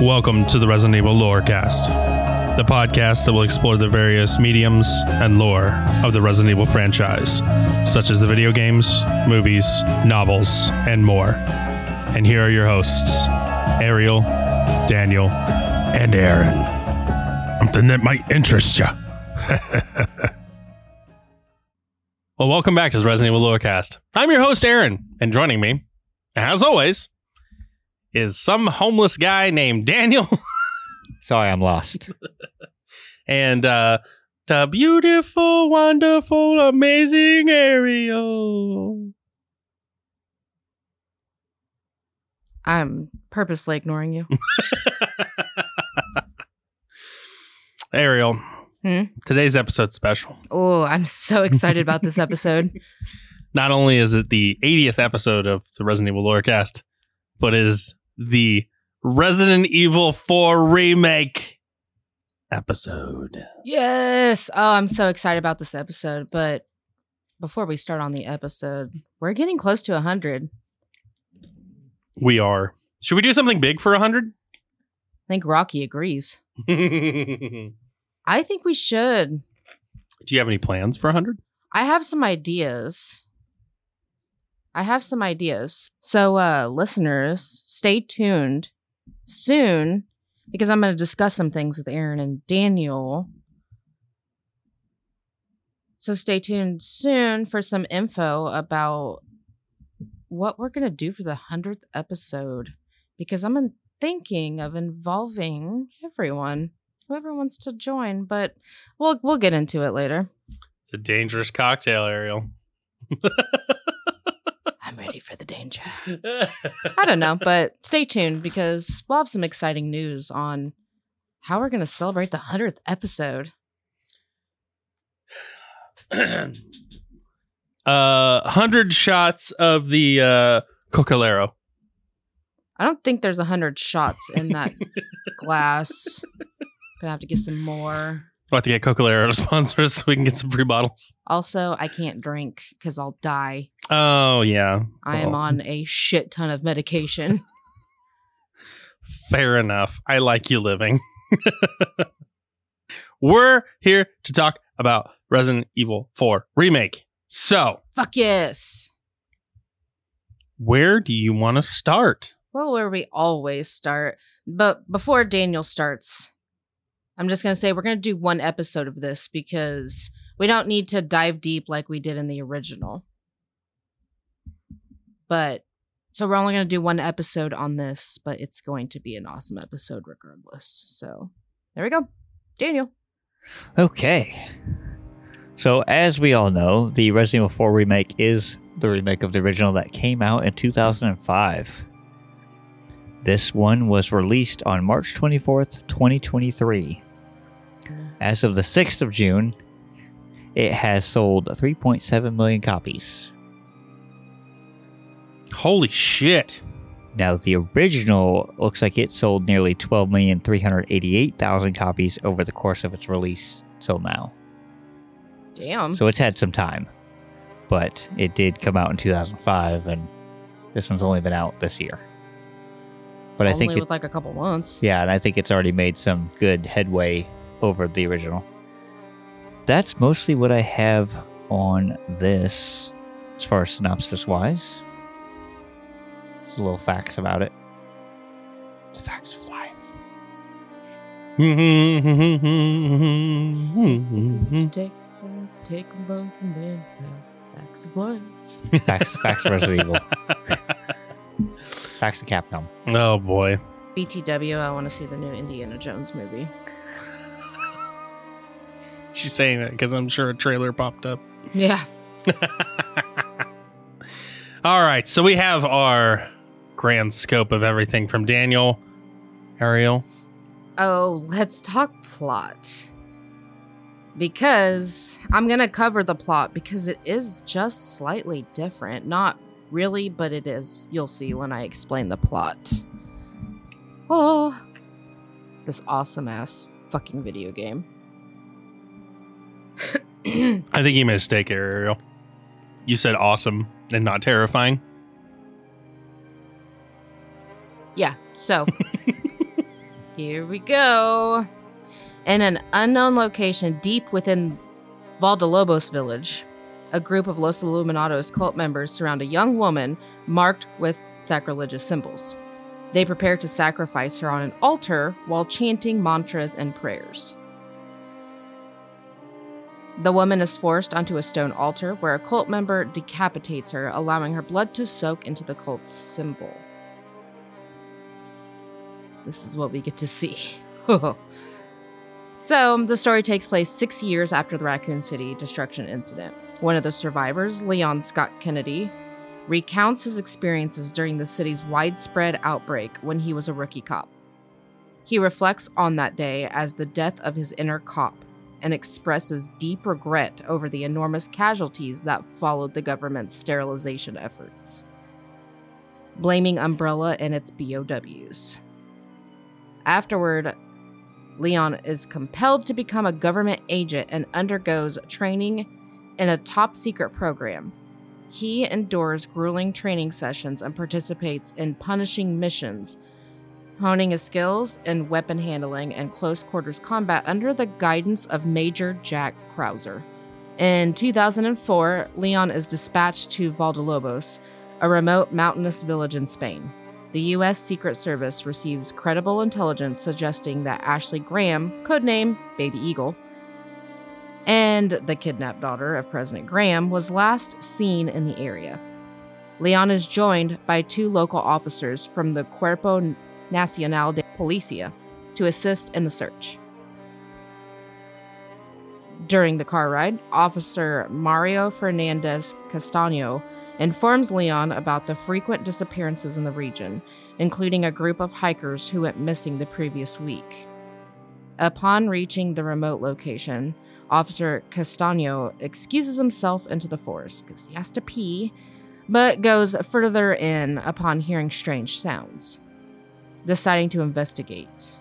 Welcome to the Resident Evil Lorecast, the podcast that will explore the various mediums and lore of the Resident Evil franchise, such as the video games, movies, novels, and more. And here are your hosts, Ariel, Daniel, and Aaron. Something that might interest you. well, welcome back to the Resident Evil Lorecast. I'm your host, Aaron, and joining me, as always, is some homeless guy named Daniel Sorry, I'm lost. and uh the beautiful, wonderful, amazing Ariel. I'm purposely ignoring you. Ariel, Hmm? today's episode special. Oh, I'm so excited about this episode. Not only is it the 80th episode of the Resident Evil Lorecast, but it is the Resident Evil 4 remake episode. Yes. Oh, I'm so excited about this episode. But before we start on the episode, we're getting close to 100. We are. Should we do something big for 100? I think Rocky agrees. I think we should. Do you have any plans for 100? I have some ideas. I have some ideas. So, uh, listeners, stay tuned soon because I'm going to discuss some things with Aaron and Daniel. So, stay tuned soon for some info about what we're going to do for the 100th episode because I'm thinking of involving everyone, whoever wants to join, but we'll we'll get into it later. It's a dangerous cocktail, Ariel. I'm ready for the danger. I don't know, but stay tuned because we'll have some exciting news on how we're going to celebrate the 100th episode. uh, 100 shots of the uh, Cocalero. I don't think there's 100 shots in that glass. Gonna have to get some more. We'll have to get Cocalero to sponsor us so we can get some free bottles. Also, I can't drink because I'll die. Oh, yeah. I am Well, on a shit ton of medication. Fair enough. I like you living. We're here to talk about Resident Evil 4 Remake. So, Fuck yes. where do you want to start? Well, where we always start. But before Daniel starts, I'm just going to say we're going to do one episode of this because we don't need to dive deep like we did in the original. But so we're only going to do one episode on this, but it's going to be an awesome episode regardless. So there we go. Daniel. Okay. So, as we all know, the Resident Evil 4 remake is the remake of the original that came out in 2005. This one was released on March 24th, 2023. As of the 6th of June, it has sold 3.7 million copies. Holy shit. Now, the original looks like it sold nearly 12,388,000 copies over the course of its release till now. Damn. So it's had some time. But it did come out in 2005, and this one's only been out this year. But I Only think, it, with like a couple months. yeah, and I think it's already made some good headway over the original. That's mostly what I have on this as far as synopsis wise. It's a little facts about it. The facts of life. Take, take them both and then facts of life. Facts, facts of Resident Evil. Facts of Capcom. oh boy. BTW, I want to see the new Indiana Jones movie. She's saying that because I'm sure a trailer popped up. Yeah. All right, so we have our grand scope of everything from Daniel. Ariel? Oh, let's talk plot. Because I'm going to cover the plot because it is just slightly different. Not really, but it is. You'll see when I explain the plot. Oh, this awesome ass fucking video game. I think you made a mistake, Ariel. You said awesome and not terrifying. Yeah, so here we go. In an unknown location deep within Valdelobos village, a group of Los Illuminados cult members surround a young woman marked with sacrilegious symbols. They prepare to sacrifice her on an altar while chanting mantras and prayers. The woman is forced onto a stone altar where a cult member decapitates her, allowing her blood to soak into the cult's symbol. This is what we get to see. so, the story takes place six years after the Raccoon City destruction incident. One of the survivors, Leon Scott Kennedy, recounts his experiences during the city's widespread outbreak when he was a rookie cop. He reflects on that day as the death of his inner cop and expresses deep regret over the enormous casualties that followed the government's sterilization efforts, blaming Umbrella and its BOWs. Afterward, Leon is compelled to become a government agent and undergoes training in a top secret program. He endures grueling training sessions and participates in punishing missions, honing his skills in weapon handling and close quarters combat under the guidance of Major Jack Krauser. In 2004, Leon is dispatched to Valdelobos, a remote mountainous village in Spain. The U.S. Secret Service receives credible intelligence suggesting that Ashley Graham, codename Baby Eagle, and the kidnapped daughter of President Graham was last seen in the area. Leon is joined by two local officers from the Cuerpo Nacional de Policia to assist in the search. During the car ride, Officer Mario Fernandez Castaño informs Leon about the frequent disappearances in the region, including a group of hikers who went missing the previous week. Upon reaching the remote location, Officer Castaño excuses himself into the forest because he has to pee, but goes further in upon hearing strange sounds, deciding to investigate.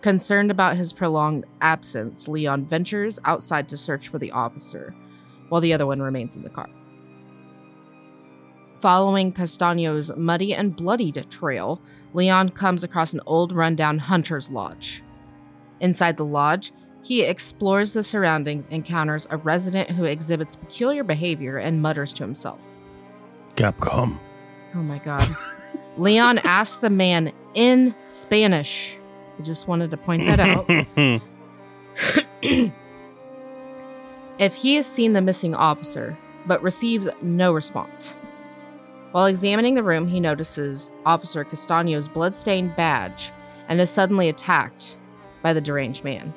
Concerned about his prolonged absence, Leon ventures outside to search for the officer, while the other one remains in the car. Following Castaño's muddy and bloodied trail, Leon comes across an old rundown hunter's lodge. Inside the lodge, he explores the surroundings, encounters a resident who exhibits peculiar behavior, and mutters to himself. Capcom. Oh my god. Leon asks the man in Spanish. I just wanted to point that out. if he has seen the missing officer, but receives no response. While examining the room, he notices Officer Castaño's bloodstained badge and is suddenly attacked by the deranged man.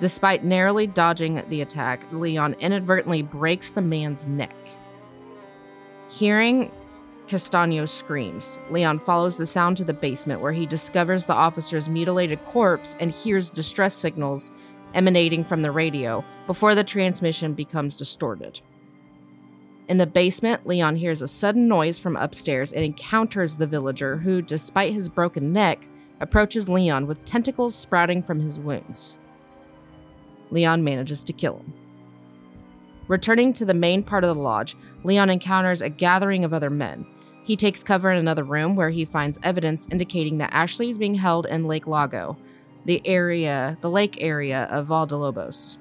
Despite narrowly dodging the attack, Leon inadvertently breaks the man's neck. Hearing Castaño's screams, Leon follows the sound to the basement where he discovers the officer's mutilated corpse and hears distress signals emanating from the radio before the transmission becomes distorted. In the basement, Leon hears a sudden noise from upstairs and encounters the villager who, despite his broken neck, approaches Leon with tentacles sprouting from his wounds. Leon manages to kill him. Returning to the main part of the lodge, Leon encounters a gathering of other men. He takes cover in another room where he finds evidence indicating that Ashley is being held in Lake Lago, the area, the lake area of Valdelobos.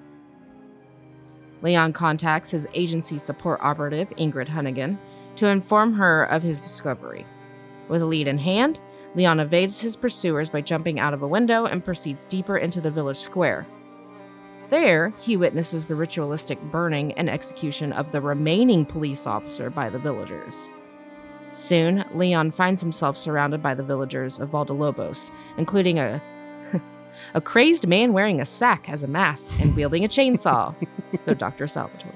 Leon contacts his agency support operative, Ingrid Hunnigan, to inform her of his discovery. With a lead in hand, Leon evades his pursuers by jumping out of a window and proceeds deeper into the village square. There, he witnesses the ritualistic burning and execution of the remaining police officer by the villagers. Soon, Leon finds himself surrounded by the villagers of Valdelobos, including a a crazed man wearing a sack as a mask and wielding a chainsaw. so Dr. Salvatore.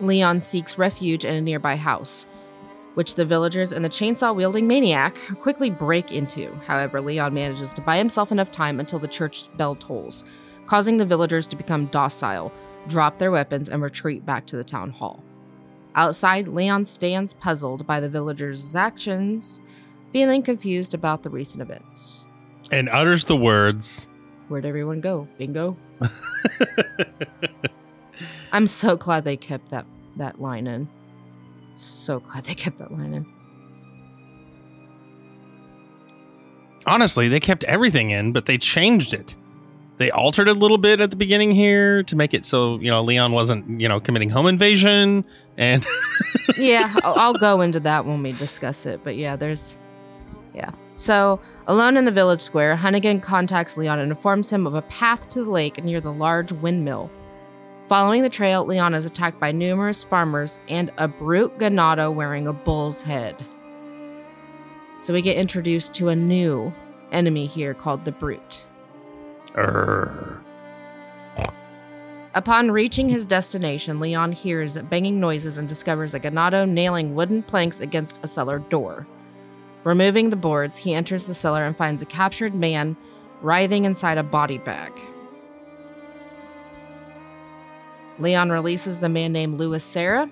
Leon seeks refuge in a nearby house, which the villagers and the chainsaw wielding maniac quickly break into. However, Leon manages to buy himself enough time until the church bell tolls, causing the villagers to become docile, drop their weapons, and retreat back to the town hall. Outside, Leon stands puzzled by the villagers' actions, feeling confused about the recent events. And utters the words. Where'd everyone go? Bingo. I'm so glad they kept that that line in. So glad they kept that line in. Honestly, they kept everything in, but they changed it. They altered it a little bit at the beginning here to make it so, you know, Leon wasn't, you know, committing home invasion. And yeah, I'll, I'll go into that when we discuss it. But yeah, there's. So, alone in the village square, Hunnigan contacts Leon and informs him of a path to the lake near the large windmill. Following the trail, Leon is attacked by numerous farmers and a brute ganado wearing a bull's head. So we get introduced to a new enemy here called the Brute. Urgh. Upon reaching his destination, Leon hears banging noises and discovers a ganado nailing wooden planks against a cellar door. Removing the boards, he enters the cellar and finds a captured man writhing inside a body bag. Leon releases the man named Luis Serra,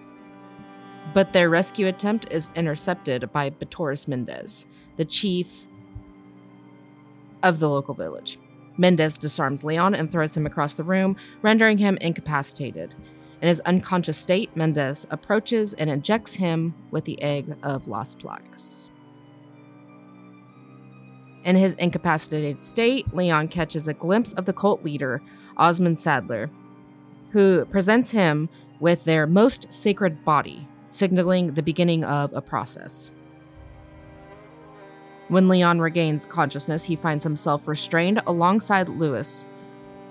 but their rescue attempt is intercepted by Bitores Mendez, the chief of the local village. Mendez disarms Leon and throws him across the room, rendering him incapacitated. In his unconscious state, Mendez approaches and injects him with the egg of Las Plagas. In his incapacitated state, Leon catches a glimpse of the cult leader, Osmund Saddler, who presents him with their most sacred body, signaling the beginning of a process. When Leon regains consciousness, he finds himself restrained alongside Lewis.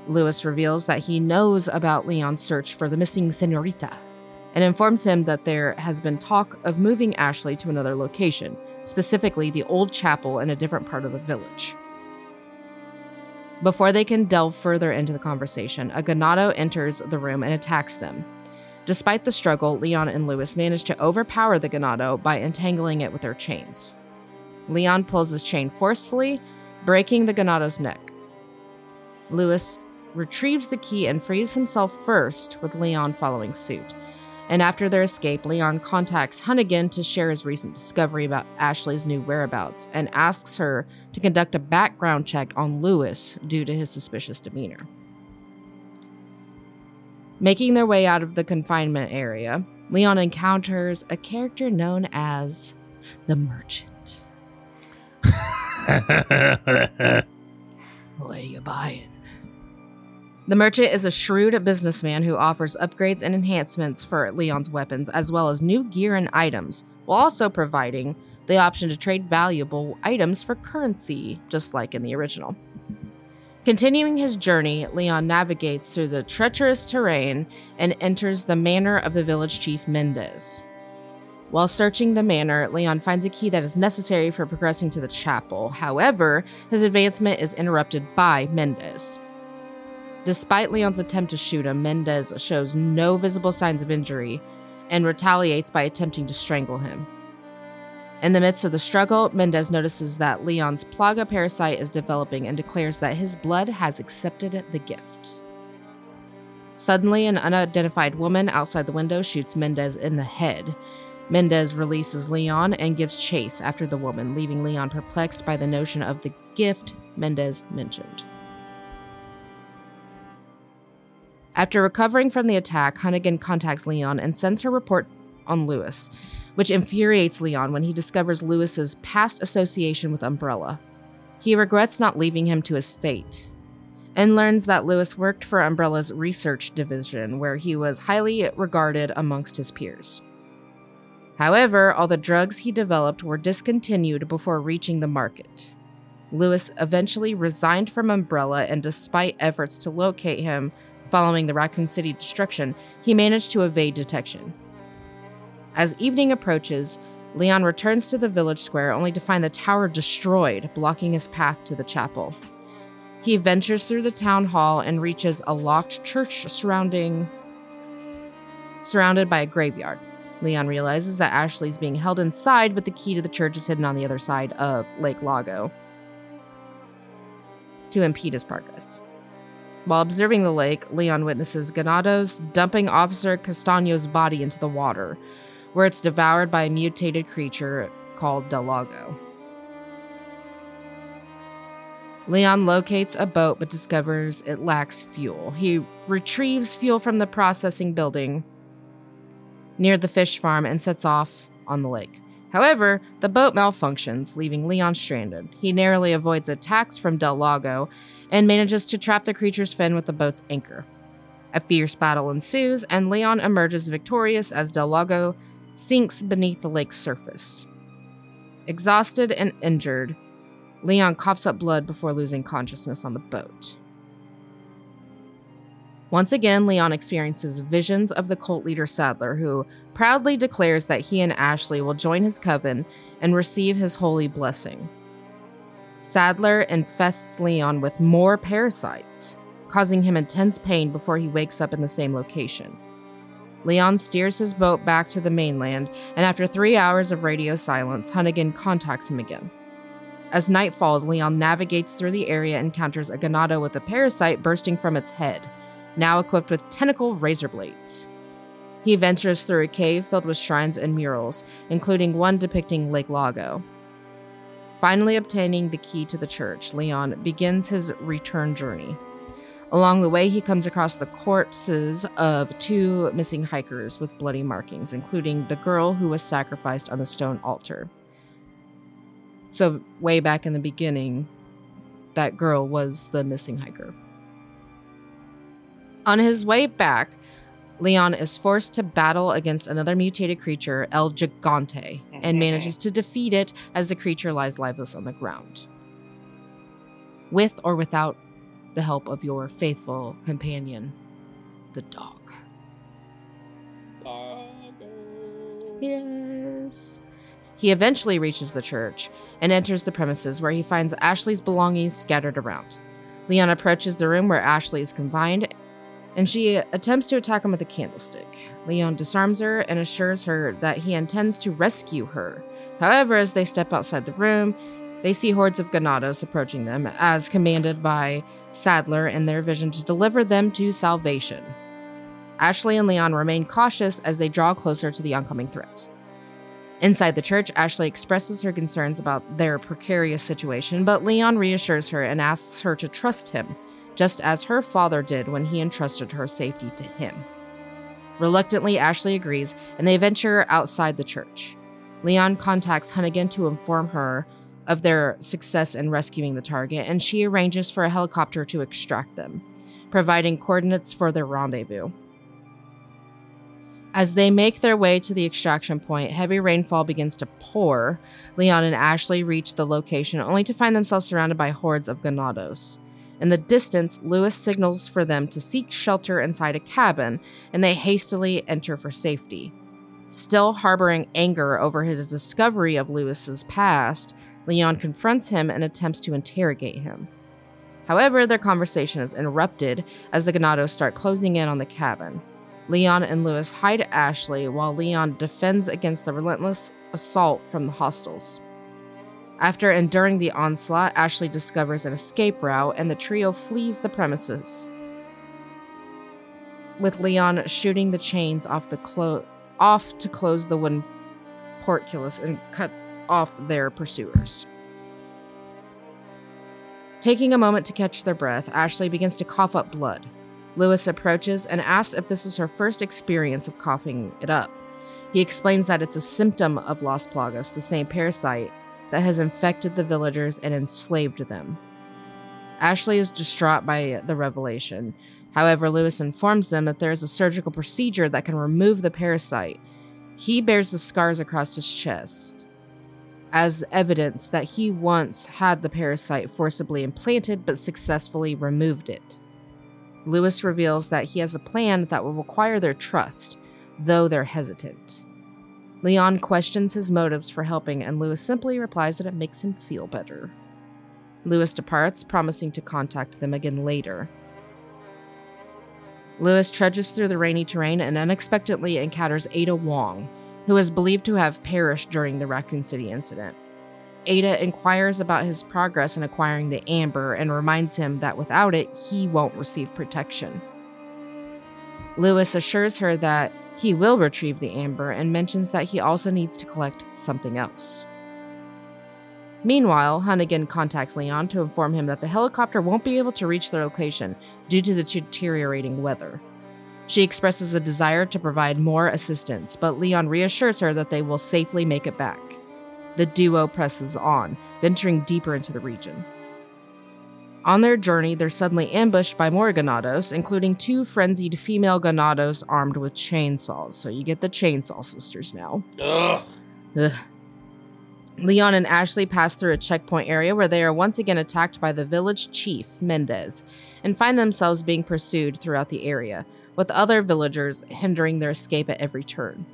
Lewis reveals that he knows about Leon's search for the missing senorita and informs him that there has been talk of moving Ashley to another location, specifically the old chapel in a different part of the village. Before they can delve further into the conversation, a ganado enters the room and attacks them. Despite the struggle, Leon and Lewis manage to overpower the ganado by entangling it with their chains. Leon pulls his chain forcefully, breaking the ganado's neck. Lewis retrieves the key and frees himself first, with Leon following suit. And after their escape, Leon contacts Hunnigan to share his recent discovery about Ashley's new whereabouts and asks her to conduct a background check on Lewis due to his suspicious demeanor. Making their way out of the confinement area, Leon encounters a character known as the Merchant. What are you buying? The merchant is a shrewd businessman who offers upgrades and enhancements for Leon's weapons, as well as new gear and items, while also providing the option to trade valuable items for currency, just like in the original. Continuing his journey, Leon navigates through the treacherous terrain and enters the manor of the village chief Mendez. While searching the manor, Leon finds a key that is necessary for progressing to the chapel. However, his advancement is interrupted by Mendez. Despite Leon's attempt to shoot him, Mendez shows no visible signs of injury and retaliates by attempting to strangle him. In the midst of the struggle, Mendez notices that Leon's plaga parasite is developing and declares that his blood has accepted the gift. Suddenly, an unidentified woman outside the window shoots Mendez in the head. Mendez releases Leon and gives chase after the woman, leaving Leon perplexed by the notion of the gift Mendez mentioned. After recovering from the attack, Hunnigan contacts Leon and sends her report on Lewis, which infuriates Leon when he discovers Lewis's past association with Umbrella. He regrets not leaving him to his fate and learns that Lewis worked for Umbrella's research division, where he was highly regarded amongst his peers. However, all the drugs he developed were discontinued before reaching the market. Lewis eventually resigned from Umbrella, and despite efforts to locate him following the Raccoon City destruction, he managed to evade detection. As evening approaches, Leon returns to the village square only to find the tower destroyed, blocking his path to the chapel. He ventures through the town hall and reaches a locked church surrounding surrounded by a graveyard. Leon realizes that Ashley is being held inside, but the key to the church is hidden on the other side of Lake Lago to impede his progress. While observing the lake, Leon witnesses Ganados dumping Officer Castaño's body into the water, where it's devoured by a mutated creature called Del Lago. Leon locates a boat but discovers it lacks fuel. He retrieves fuel from the processing building near the fish farm and sets off on the lake. However, the boat malfunctions, leaving Leon stranded. He narrowly avoids attacks from Del Lago and manages to trap the creature's fin with the boat's anchor. A fierce battle ensues, and Leon emerges victorious as Del Lago sinks beneath the lake's surface. Exhausted and injured, Leon coughs up blood before losing consciousness on the boat. Once again, Leon experiences visions of the cult leader Saddler, who proudly declares that he and Ashley will join his coven and receive his holy blessing. Saddler infests Leon with more parasites, causing him intense pain before he wakes up in the same location. Leon steers his boat back to the mainland, and after three hours of radio silence, Hunnigan contacts him again. As night falls, Leon navigates through the area and encounters a ganado with a parasite bursting from its head, now equipped with tentacle razor blades. He ventures through a cave filled with shrines and murals, including one depicting Lake Lago. Finally obtaining the key to the church, Leon begins his return journey. Along the way, he comes across the corpses of two missing hikers with bloody markings, including the girl who was sacrificed on the stone altar. So, way back in the beginning, that girl was the missing hiker. On his way back, Leon is forced to battle against another mutated creature, El Gigante, and manages to defeat it as the creature lies lifeless on the ground. With or without the help of your faithful companion, the dog. Yes. He eventually reaches the church and enters the premises where he finds Ashley's belongings scattered around. Leon approaches the room where Ashley is confined and she attempts to attack him with a candlestick. Leon disarms her and assures her that he intends to rescue her. However, as they step outside the room, they see hordes of ganados approaching them, as commanded by Saddler in their vision to deliver them to salvation. Ashley and Leon remain cautious as they draw closer to the oncoming threat. Inside the church, Ashley expresses her concerns about their precarious situation, but Leon reassures her and asks her to trust him, just as her father did when he entrusted her safety to him. Reluctantly, Ashley agrees, and they venture outside the church. Leon contacts Hunnigan to inform her of their success in rescuing the target, and she arranges for a helicopter to extract them, providing coordinates for their rendezvous. As they make their way to the extraction point, heavy rainfall begins to pour. Leon and Ashley reach the location only to find themselves surrounded by hordes of ganados. In the distance, Lewis signals for them to seek shelter inside a cabin, and they hastily enter for safety. Still harboring anger over his discovery of Lewis's past, Leon confronts him and attempts to interrogate him. However, their conversation is interrupted as the Ganados start closing in on the cabin. Leon and Lewis hide Ashley while Leon defends against the relentless assault from the hostiles. After enduring the onslaught, Ashley discovers an escape route and the trio flees the premises. With Leon shooting the chains off the clo- off to close the wooden portcullis and cut off their pursuers. Taking a moment to catch their breath, Ashley begins to cough up blood. Lewis approaches and asks if this is her first experience of coughing it up. He explains that it's a symptom of Las Plagas, the same parasite that has infected the villagers and enslaved them. Ashley is distraught by the revelation. However, Lewis informs them that there is a surgical procedure that can remove the parasite. He bears the scars across his chest as evidence that he once had the parasite forcibly implanted but successfully removed it. Lewis reveals that he has a plan that will require their trust, though they're hesitant. Leon questions his motives for helping, and Lewis simply replies that it makes him feel better. Lewis departs, promising to contact them again later. Lewis trudges through the rainy terrain and unexpectedly encounters Ada Wong, who is believed to have perished during the Raccoon City incident. Ada inquires about his progress in acquiring the amber and reminds him that without it, he won't receive protection. Lewis assures her that he will retrieve the amber and mentions that he also needs to collect something else. Meanwhile, Hunnigan contacts Leon to inform him that the helicopter won't be able to reach their location due to the deteriorating weather. She expresses a desire to provide more assistance, but Leon reassures her that they will safely make it back. The duo presses on, venturing deeper into the region. On their journey, they're suddenly ambushed by more ganados, including two frenzied female ganados armed with chainsaws. So you get the chainsaw sisters now. Ugh. Ugh. Leon and Ashley pass through a checkpoint area where they are once again attacked by the village chief, Mendez, and find themselves being pursued throughout the area, with other villagers hindering their escape at every turn.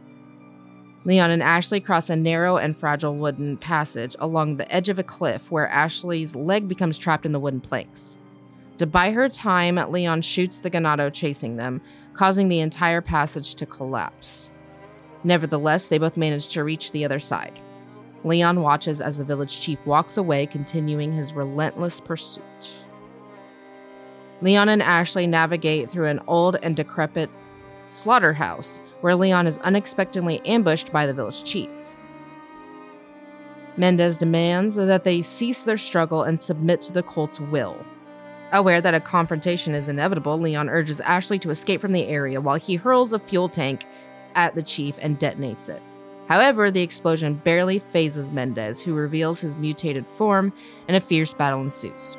Leon and Ashley cross a narrow and fragile wooden passage along the edge of a cliff where Ashley's leg becomes trapped in the wooden planks. To buy her time, Leon shoots the ganado chasing them, causing the entire passage to collapse. Nevertheless, they both manage to reach the other side. Leon watches as the village chief walks away, continuing his relentless pursuit. Leon and Ashley navigate through an old and decrepit slaughterhouse where Leon is unexpectedly ambushed by the village chief. Mendez demands that they cease their struggle and submit to the cult's will. Aware that a confrontation is inevitable, Leon urges Ashley to escape from the area while he hurls a fuel tank at the chief and detonates it. However, the explosion barely fazes Mendez, who reveals his mutated form, and a fierce battle ensues.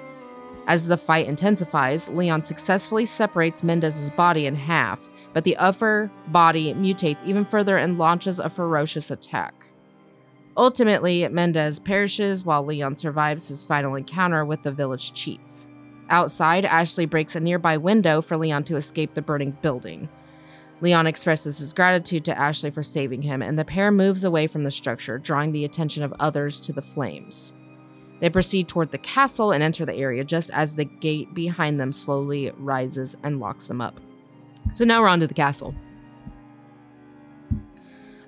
As the fight intensifies, Leon successfully separates Mendez's body in half, but the upper body mutates even further and launches a ferocious attack. Ultimately, Mendez perishes while Leon survives his final encounter with the village chief. Outside, Ashley breaks a nearby window for Leon to escape the burning building. Leon expresses his gratitude to Ashley for saving him, and the pair moves away from the structure, drawing the attention of others to the flames. They proceed toward the castle and enter the area just as the gate behind them slowly rises and locks them up. So now we're on to the castle.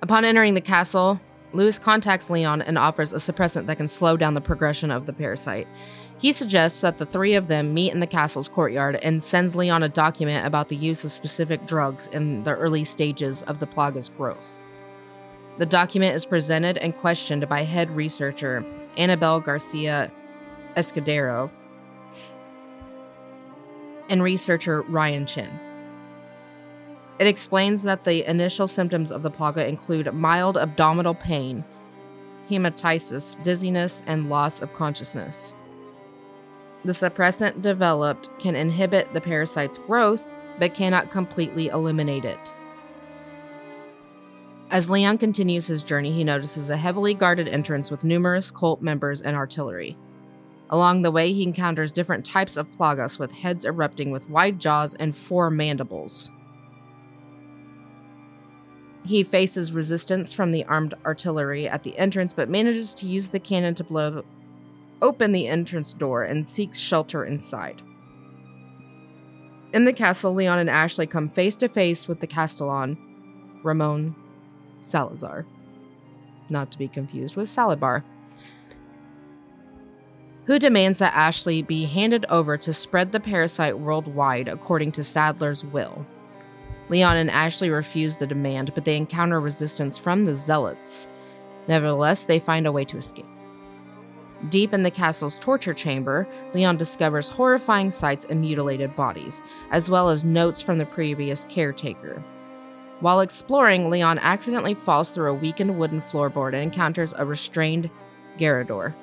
Upon entering the castle, Lewis contacts Leon and offers a suppressant that can slow down the progression of the parasite. He suggests that the three of them meet in the castle's courtyard and sends Leon a document about the use of specific drugs in the early stages of the plaga's growth. The document is presented and questioned by head researcher Annabelle Garcia Escudero and researcher Ryan Chin. It explains that the initial symptoms of the plaga include mild abdominal pain, hematitis, dizziness, and loss of consciousness. The suppressant developed can inhibit the parasite's growth, but cannot completely eliminate it. As Leon continues his journey, he notices a heavily guarded entrance with numerous cult members and artillery. Along the way, he encounters different types of plagas with heads erupting with wide jaws and four mandibles. He faces resistance from the armed artillery at the entrance, but manages to use the cannon to blow open the entrance door and seeks shelter inside. In the castle, Leon and Ashley come face to face with the Castellan, Ramon Salazar. Not to be confused with Salad Bar. Who demands that Ashley be handed over to spread the parasite worldwide according to Saddler's will. Leon and Ashley refuse the demand, but they encounter resistance from the Zealots. Nevertheless, they find a way to escape. Deep in the castle's torture chamber, Leon discovers horrifying sights and mutilated bodies, as well as notes from the previous caretaker. While exploring, Leon accidentally falls through a weakened wooden floorboard and encounters a restrained Garrador.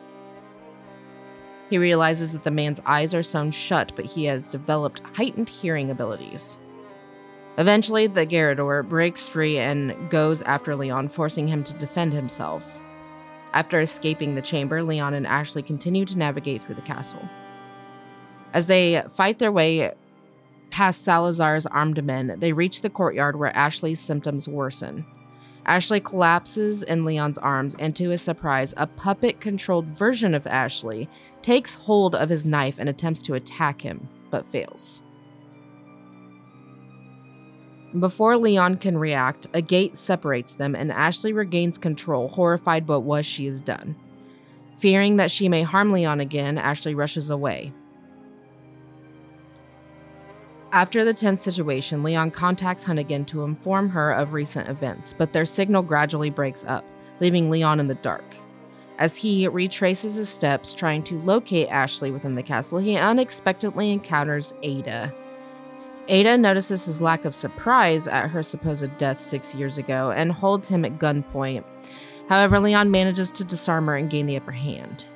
He realizes that the man's eyes are sewn shut, but he has developed heightened hearing abilities. Eventually, the Garrador breaks free and goes after Leon, forcing him to defend himself. After escaping the chamber, Leon and Ashley continue to navigate through the castle. As they fight their way past Salazar's armed men, they reach the courtyard where Ashley's symptoms worsen. Ashley collapses in Leon's arms, and to his surprise, a puppet controlled version of Ashley takes hold of his knife and attempts to attack him, but fails. Before Leon can react, a gate separates them and Ashley regains control, horrified by what she has done. Fearing that she may harm Leon again, Ashley rushes away. After the tense situation, Leon contacts Hunnigan to inform her of recent events, but their signal gradually breaks up, leaving Leon in the dark. As he retraces his steps trying to locate Ashley within the castle, he unexpectedly encounters Ada. Ada notices his lack of surprise at her supposed death six years ago and holds him at gunpoint. However, Leon manages to disarm her and gain the upper hand.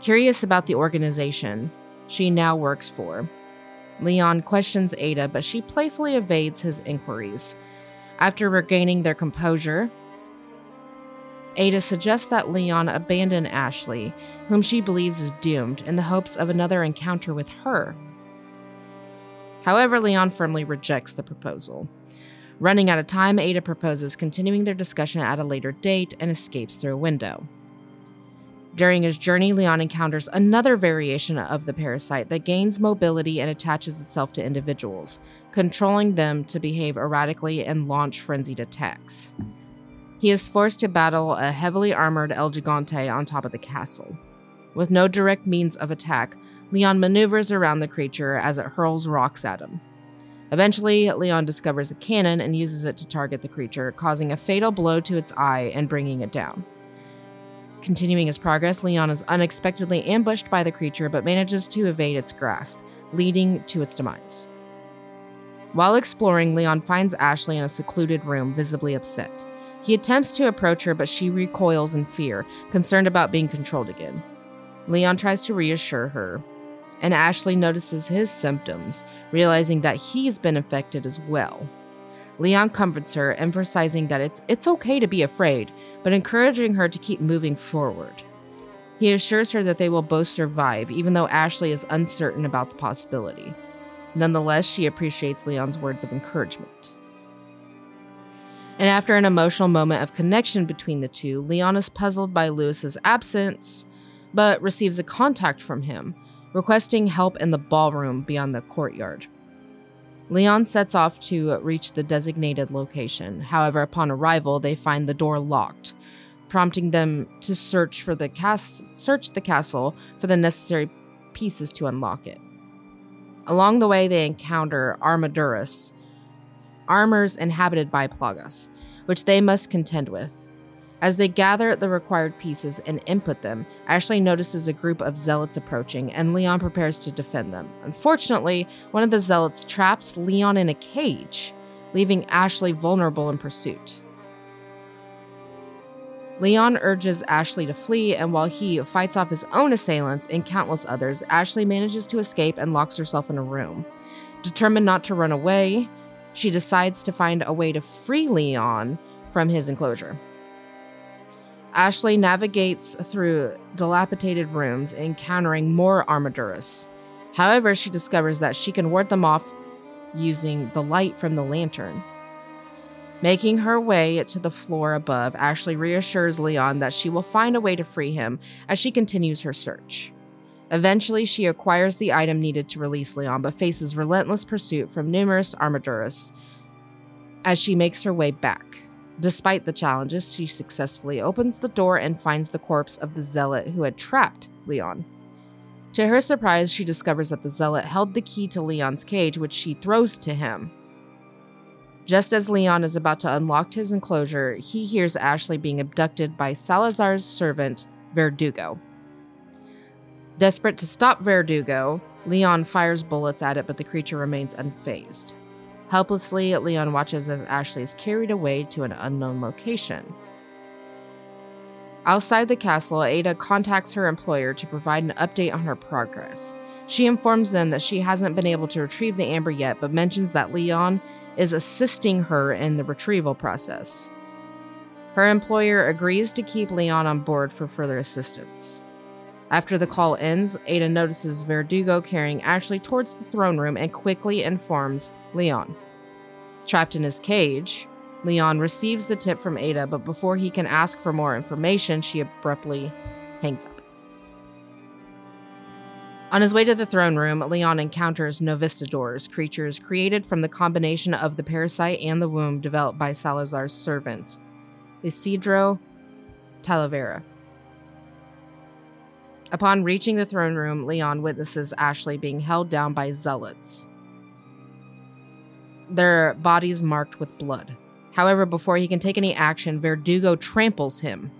Curious about the organization she now works for, Leon questions Ada, but she playfully evades his inquiries. After regaining their composure, Ada suggests that Leon abandon Ashley, whom she believes is doomed, in the hopes of another encounter with her. However, Leon firmly rejects the proposal. Running out of time, Ada proposes continuing their discussion at a later date and escapes through a window. During his journey, Leon encounters another variation of the parasite that gains mobility and attaches itself to individuals, controlling them to behave erratically and launch frenzied attacks. He is forced to battle a heavily armored El Gigante on top of the castle. With no direct means of attack, Leon maneuvers around the creature as it hurls rocks at him. Eventually, Leon discovers a cannon and uses it to target the creature, causing a fatal blow to its eye and bringing it down. Continuing his progress, Leon is unexpectedly ambushed by the creature but manages to evade its grasp, leading to its demise. While exploring, Leon finds Ashley in a secluded room, visibly upset. He attempts to approach her, but she recoils in fear, concerned about being controlled again. Leon tries to reassure her, and Ashley notices his symptoms, realizing that he's been infected as well. Leon comforts her, emphasizing that it's it's okay to be afraid, but encouraging her to keep moving forward. He assures her that they will both survive, even though Ashley is uncertain about the possibility. Nonetheless, she appreciates Leon's words of encouragement. And after an emotional moment of connection between the two, Leon is puzzled by Lewis's absence, but receives a contact from him, requesting help in the ballroom beyond the courtyard. Leon sets off to reach the designated location. However, upon arrival, they find the door locked, prompting them to search for the cas- search the castle for the necessary pieces to unlock it. Along the way, they encounter Armaduras, armors inhabited by Plagas, which they must contend with. As they gather the required pieces and input them, Ashley notices a group of zealots approaching, and Leon prepares to defend them. Unfortunately, one of the zealots traps Leon in a cage, leaving Ashley vulnerable in pursuit. Leon urges Ashley to flee, and while he fights off his own assailants and countless others, Ashley manages to escape and locks herself in a room. Determined not to run away, she decides to find a way to free Leon from his enclosure. Ashley navigates through dilapidated rooms, encountering more Armaduras. However, she discovers that she can ward them off using the light from the lantern. Making her way to the floor above, Ashley reassures Leon that she will find a way to free him as she continues her search. Eventually, she acquires the item needed to release Leon, but faces relentless pursuit from numerous Armaduras as she makes her way back. Despite the challenges, she successfully opens the door and finds the corpse of the zealot who had trapped Leon. To her surprise, she discovers that the zealot held the key to Leon's cage, which she throws to him. Just as Leon is about to unlock his enclosure, he hears Ashley being abducted by Salazar's servant, Verdugo. Desperate to stop Verdugo, Leon fires bullets at it, but the creature remains unfazed. Helplessly, Leon watches as Ashley is carried away to an unknown location. Outside the castle, Ada contacts her employer to provide an update on her progress. She informs them that she hasn't been able to retrieve the amber yet, but mentions that Leon is assisting her in the retrieval process. Her employer agrees to keep Leon on board for further assistance. After the call ends, Ada notices Verdugo carrying Ashley towards the throne room and quickly informs Leon. Trapped in his cage, Leon receives the tip from Ada, but before he can ask for more information, she abruptly hangs up. On his way to the throne room, Leon encounters Novistadors, creatures created from the combination of the parasite and the womb developed by Salazar's servant, Isidro Talavera. Upon reaching the throne room, Leon witnesses Ashley being held down by zealots, their bodies marked with blood. However, before he can take any action, Verdugo tramples him.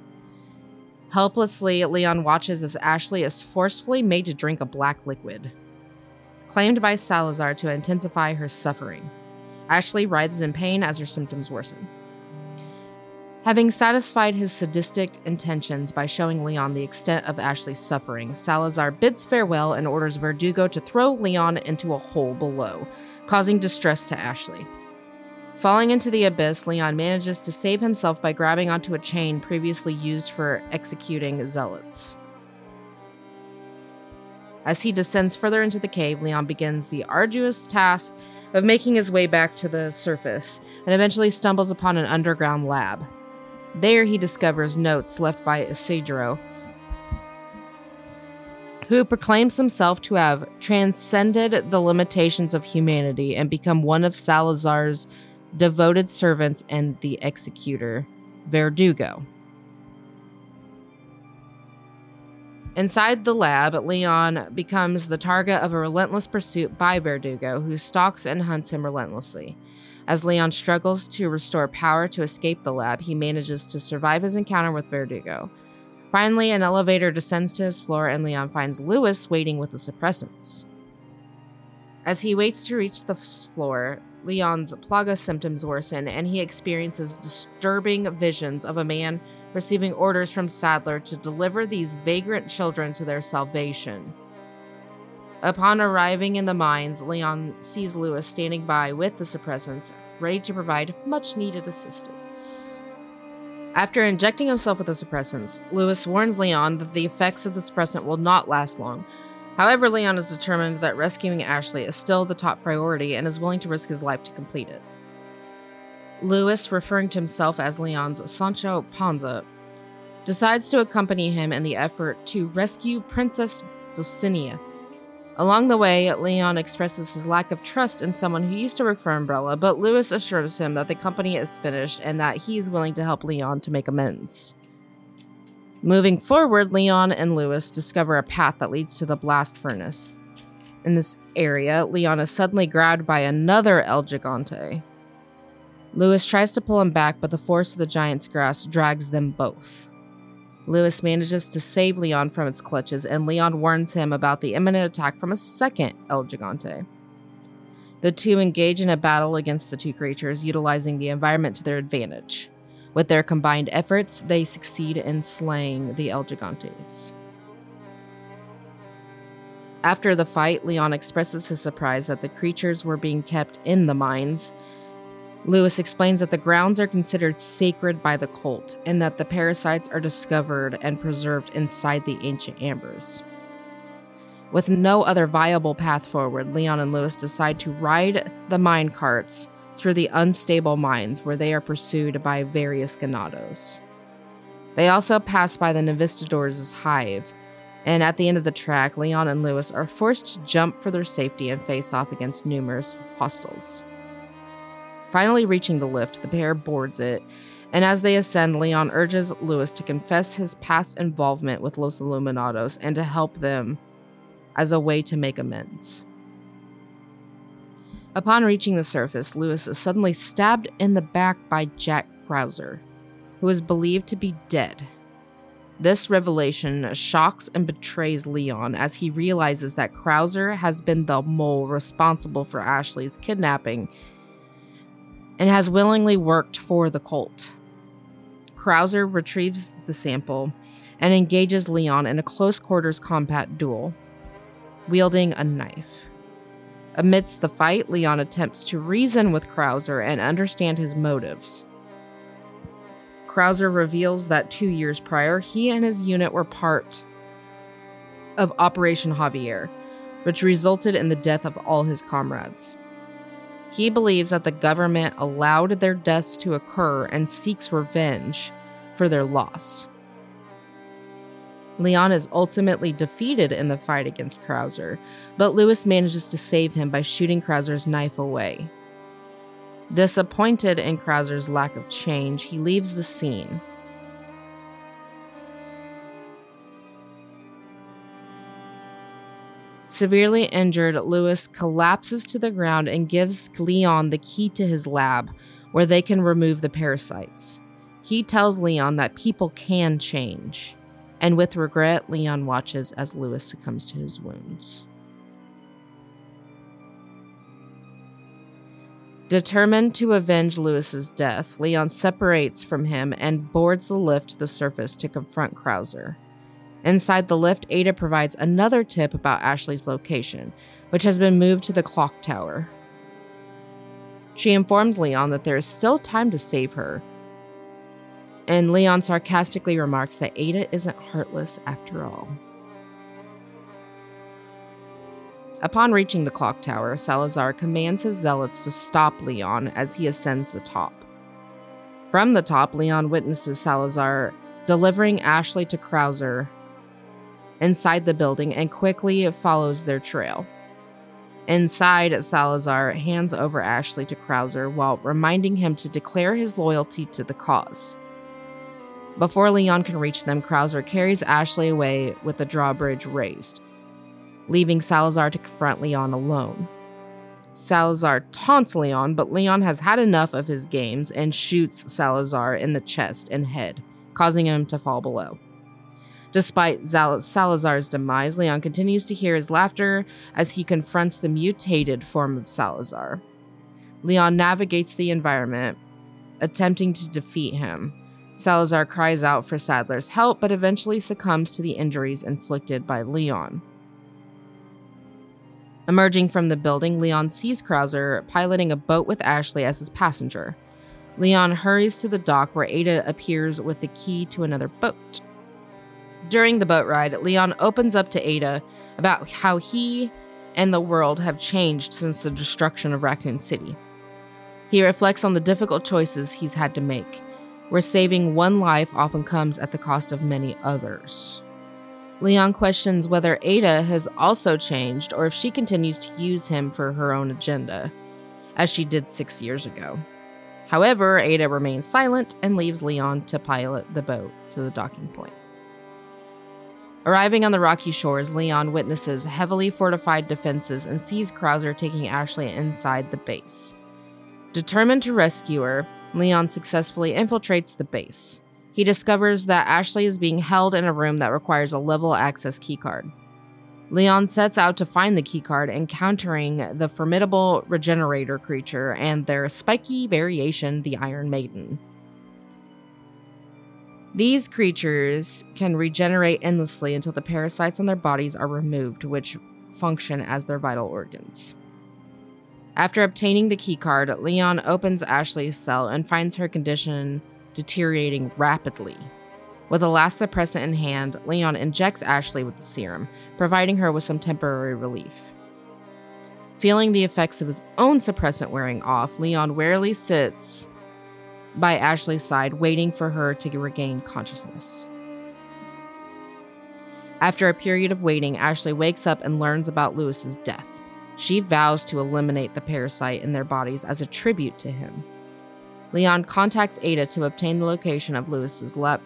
Helplessly, Leon watches as Ashley is forcefully made to drink a black liquid, claimed by Salazar to intensify her suffering. Ashley writhes in pain as her symptoms worsen. Having satisfied his sadistic intentions by showing Leon the extent of Ashley's suffering, Salazar bids farewell and orders Verdugo to throw Leon into a hole below, causing distress to Ashley. Falling into the abyss, Leon manages to save himself by grabbing onto a chain previously used for executing zealots. As he descends further into the cave, Leon begins the arduous task of making his way back to the surface and eventually stumbles upon an underground lab. There, he discovers notes left by Isidro, who proclaims himself to have transcended the limitations of humanity and become one of Salazar's devoted servants and the executor, Verdugo. Inside the lab, Leon becomes the target of a relentless pursuit by Verdugo, who stalks and hunts him relentlessly. As Leon struggles to restore power to escape the lab, he manages to survive his encounter with Verdugo. Finally, an elevator descends to his floor, and Leon finds Luis waiting with the suppressants. As he waits to reach the floor, Leon's plaga symptoms worsen, and he experiences disturbing visions of a man receiving orders from Saddler to deliver these vagrant children to their salvation. Upon arriving in the mines, Leon sees Luis standing by with the suppressants, ready to provide much needed assistance. After injecting himself with the suppressants, Luis warns Leon that the effects of the suppressant will not last long, However, Leon is determined that rescuing Ashley is still the top priority and is willing to risk his life to complete it. Luis, referring to himself as Leon's Sancho Panza, decides to accompany him in the effort to rescue Princess Dulcinea. Along the way, Leon expresses his lack of trust in someone who used to work for Umbrella, but Luis assures him that the company is finished and that he is willing to help Leon to make amends. Moving forward, Leon and Luis discover a path that leads to the blast furnace. In this area, Leon is suddenly grabbed by another El Gigante. Luis tries to pull him back, but the force of the giant's grasp drags them both. Luis manages to save Leon from its clutches, and Leon warns him about the imminent attack from a second El Gigante. The two engage in a battle against the two creatures, utilizing the environment to their advantage. With their combined efforts, they succeed in slaying the El Gigantes. After the fight, Leon expresses his surprise that the creatures were being kept in the mines. Luis explains that the grounds are considered sacred by the cult and that the parasites are discovered and preserved inside the ancient ambers. With no other viable path forward, Leon and Luis decide to ride the mine carts through the unstable mines where they are pursued by various ganados. They also pass by the Novistadors' hive, and at the end of the track, Leon and Luis are forced to jump for their safety and face off against numerous hostiles. Finally reaching the lift, the pair boards it, and as they ascend, Leon urges Luis to confess his past involvement with Los Illuminados and to help them as a way to make amends. Upon reaching the surface, Luis is suddenly stabbed in the back by Jack Krauser, who is believed to be dead. This revelation shocks and betrays Leon as he realizes that Krauser has been the mole responsible for Ashley's kidnapping and has willingly worked for the cult. Krauser retrieves the sample and engages Leon in a close quarters combat duel, wielding a knife. Amidst the fight, Leon attempts to reason with Krauser and understand his motives. Krauser reveals that two years prior, he and his unit were part of Operation Javier, which resulted in the death of all his comrades. He believes that the government allowed their deaths to occur and seeks revenge for their loss. Leon is ultimately defeated in the fight against Krauser, but Luis manages to save him by shooting Krauser's knife away. Disappointed in Krauser's lack of change, he leaves the scene. Severely injured, Luis collapses to the ground and gives Leon the key to his lab, where they can remove the parasites. He tells Leon that people can change, and with regret, Leon watches as Luis succumbs to his wounds. Determined to avenge Luis's death, Leon separates from him and boards the lift to the surface to confront Krauser. Inside the lift, Ada provides another tip about Ashley's location, which has been moved to the clock tower. She informs Leon that there is still time to save her, and Leon sarcastically remarks that Ada isn't heartless after all. Upon reaching the clock tower, Salazar commands his zealots to stop Leon as he ascends the top. From the top, Leon witnesses Salazar delivering Ashley to Krauser inside the building and quickly follows their trail. Inside, Salazar hands over Ashley to Krauser while reminding him to declare his loyalty to the cause. Before Leon can reach them, Krauser carries Ashley away with the drawbridge raised, leaving Salazar to confront Leon alone. Salazar taunts Leon, but Leon has had enough of his games and shoots Salazar in the chest and head, causing him to fall below. Despite Zal- Salazar's demise, Leon continues to hear his laughter as he confronts the mutated form of Salazar. Leon navigates the environment, attempting to defeat him. Salazar cries out for Saddler's help, but eventually succumbs to the injuries inflicted by Leon. Emerging from the building, Leon sees Krauser piloting a boat with Ashley as his passenger. Leon hurries to the dock where Ada appears with the key to another boat. During the boat ride, Leon opens up to Ada about how he and the world have changed since the destruction of Raccoon City. He reflects on the difficult choices he's had to make, where saving one life often comes at the cost of many others. Leon questions whether Ada has also changed or if she continues to use him for her own agenda, as she did six years ago. However, Ada remains silent and leaves Leon to pilot the boat to the docking point. Arriving on the rocky shores, Leon witnesses heavily fortified defenses and sees Krauser taking Ashley inside the base. Determined to rescue her, Leon successfully infiltrates the base. He discovers that Ashley is being held in a room that requires a level access keycard. Leon sets out to find the keycard, encountering the formidable regenerator creature and their spiky variation, the Iron Maiden. These creatures can regenerate endlessly until the parasites on their bodies are removed, which function as their vital organs. After obtaining the keycard, Leon opens Ashley's cell and finds her condition deteriorating rapidly. With a last suppressant in hand, Leon injects Ashley with the serum, providing her with some temporary relief. Feeling the effects of his own suppressant wearing off, Leon warily sits by Ashley's side, waiting for her to regain consciousness. After a period of waiting, Ashley wakes up and learns about Luis's death. She vows to eliminate the parasite in their bodies as a tribute to him. Leon contacts Ada to obtain the location of Luis's lab-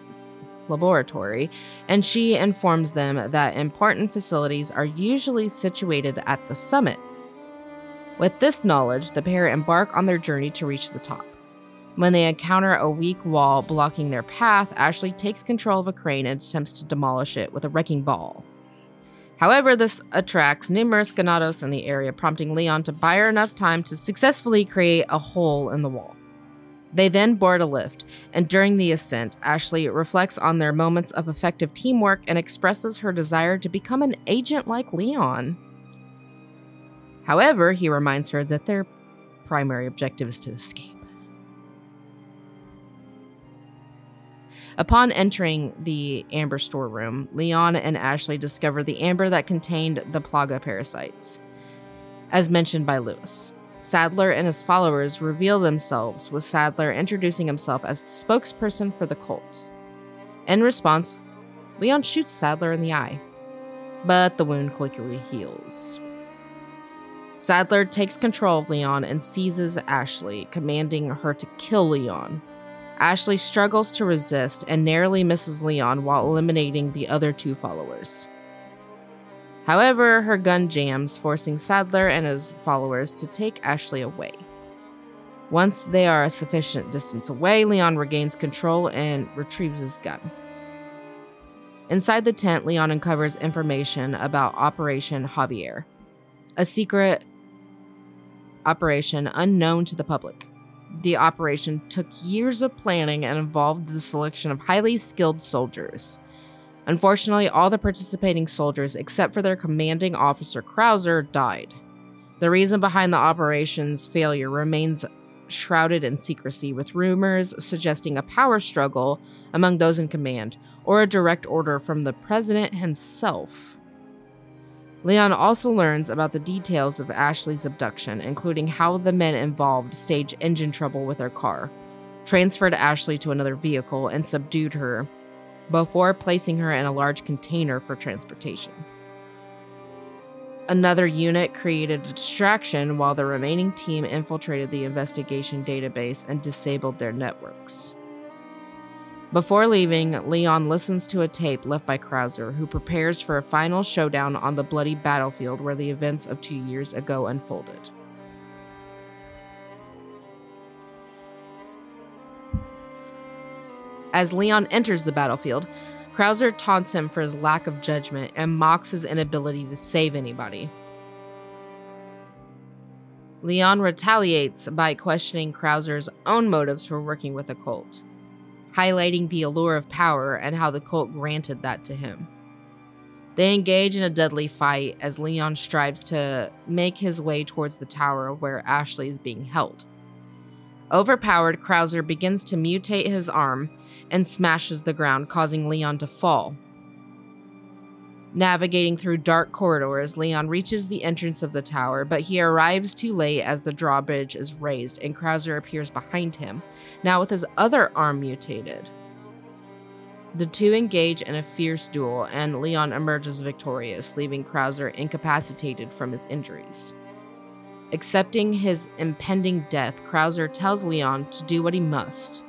laboratory, and she informs them that important facilities are usually situated at the summit. With this knowledge, the pair embark on their journey to reach the top. When they encounter a weak wall blocking their path, Ashley takes control of a crane and attempts to demolish it with a wrecking ball. However, this attracts numerous ganados in the area, prompting Leon to buy her enough time to successfully create a hole in the wall. They then board a lift, and during the ascent, Ashley reflects on their moments of effective teamwork and expresses her desire to become an agent like Leon. However, he reminds her that their primary objective is to escape. Upon entering the amber storeroom, Leon and Ashley discover the amber that contained the plaga parasites, as mentioned by Luis. Saddler and his followers reveal themselves, with Saddler introducing himself as the spokesperson for the cult. In response, Leon shoots Saddler in the eye, but the wound quickly heals. Saddler takes control of Leon and seizes Ashley, commanding her to kill Leon. Ashley struggles to resist and narrowly misses Leon while eliminating the other two followers. However, her gun jams, forcing Saddler and his followers to take Ashley away. Once they are a sufficient distance away, Leon regains control and retrieves his gun. Inside the tent, Leon uncovers information about Operation Javier, a secret operation unknown to the public. The operation took years of planning and involved the selection of highly skilled soldiers. Unfortunately, all the participating soldiers, except for their commanding officer Krauser, died. The reason behind the operation's failure remains shrouded in secrecy, with rumors suggesting a power struggle among those in command or a direct order from the president himself. Leon also learns about the details of Ashley's abduction, including how the men involved staged engine trouble with her car, transferred Ashley to another vehicle, and subdued her before placing her in a large container for transportation. Another unit created a distraction while the remaining team infiltrated the investigation database and disabled their networks. Before leaving, Leon listens to a tape left by Krauser, who prepares for a final showdown on the bloody battlefield where the events of two years ago unfolded. As Leon enters the battlefield, Krauser taunts him for his lack of judgment and mocks his inability to save anybody. Leon retaliates by questioning Krauser's own motives for working with a cult highlighting the allure of power and how the cult granted that to him. They engage in a deadly fight as Leon strives to make his way towards the tower where Ashley is being held. Overpowered, Krauser begins to mutate his arm and smashes the ground, causing Leon to fall, Navigating through dark corridors, Leon reaches the entrance of the tower, but he arrives too late as the drawbridge is raised and Krauser appears behind him, now with his other arm mutated. The two engage in a fierce duel, and Leon emerges victorious, leaving Krauser incapacitated from his injuries. Accepting his impending death, Krauser tells Leon to do what he must,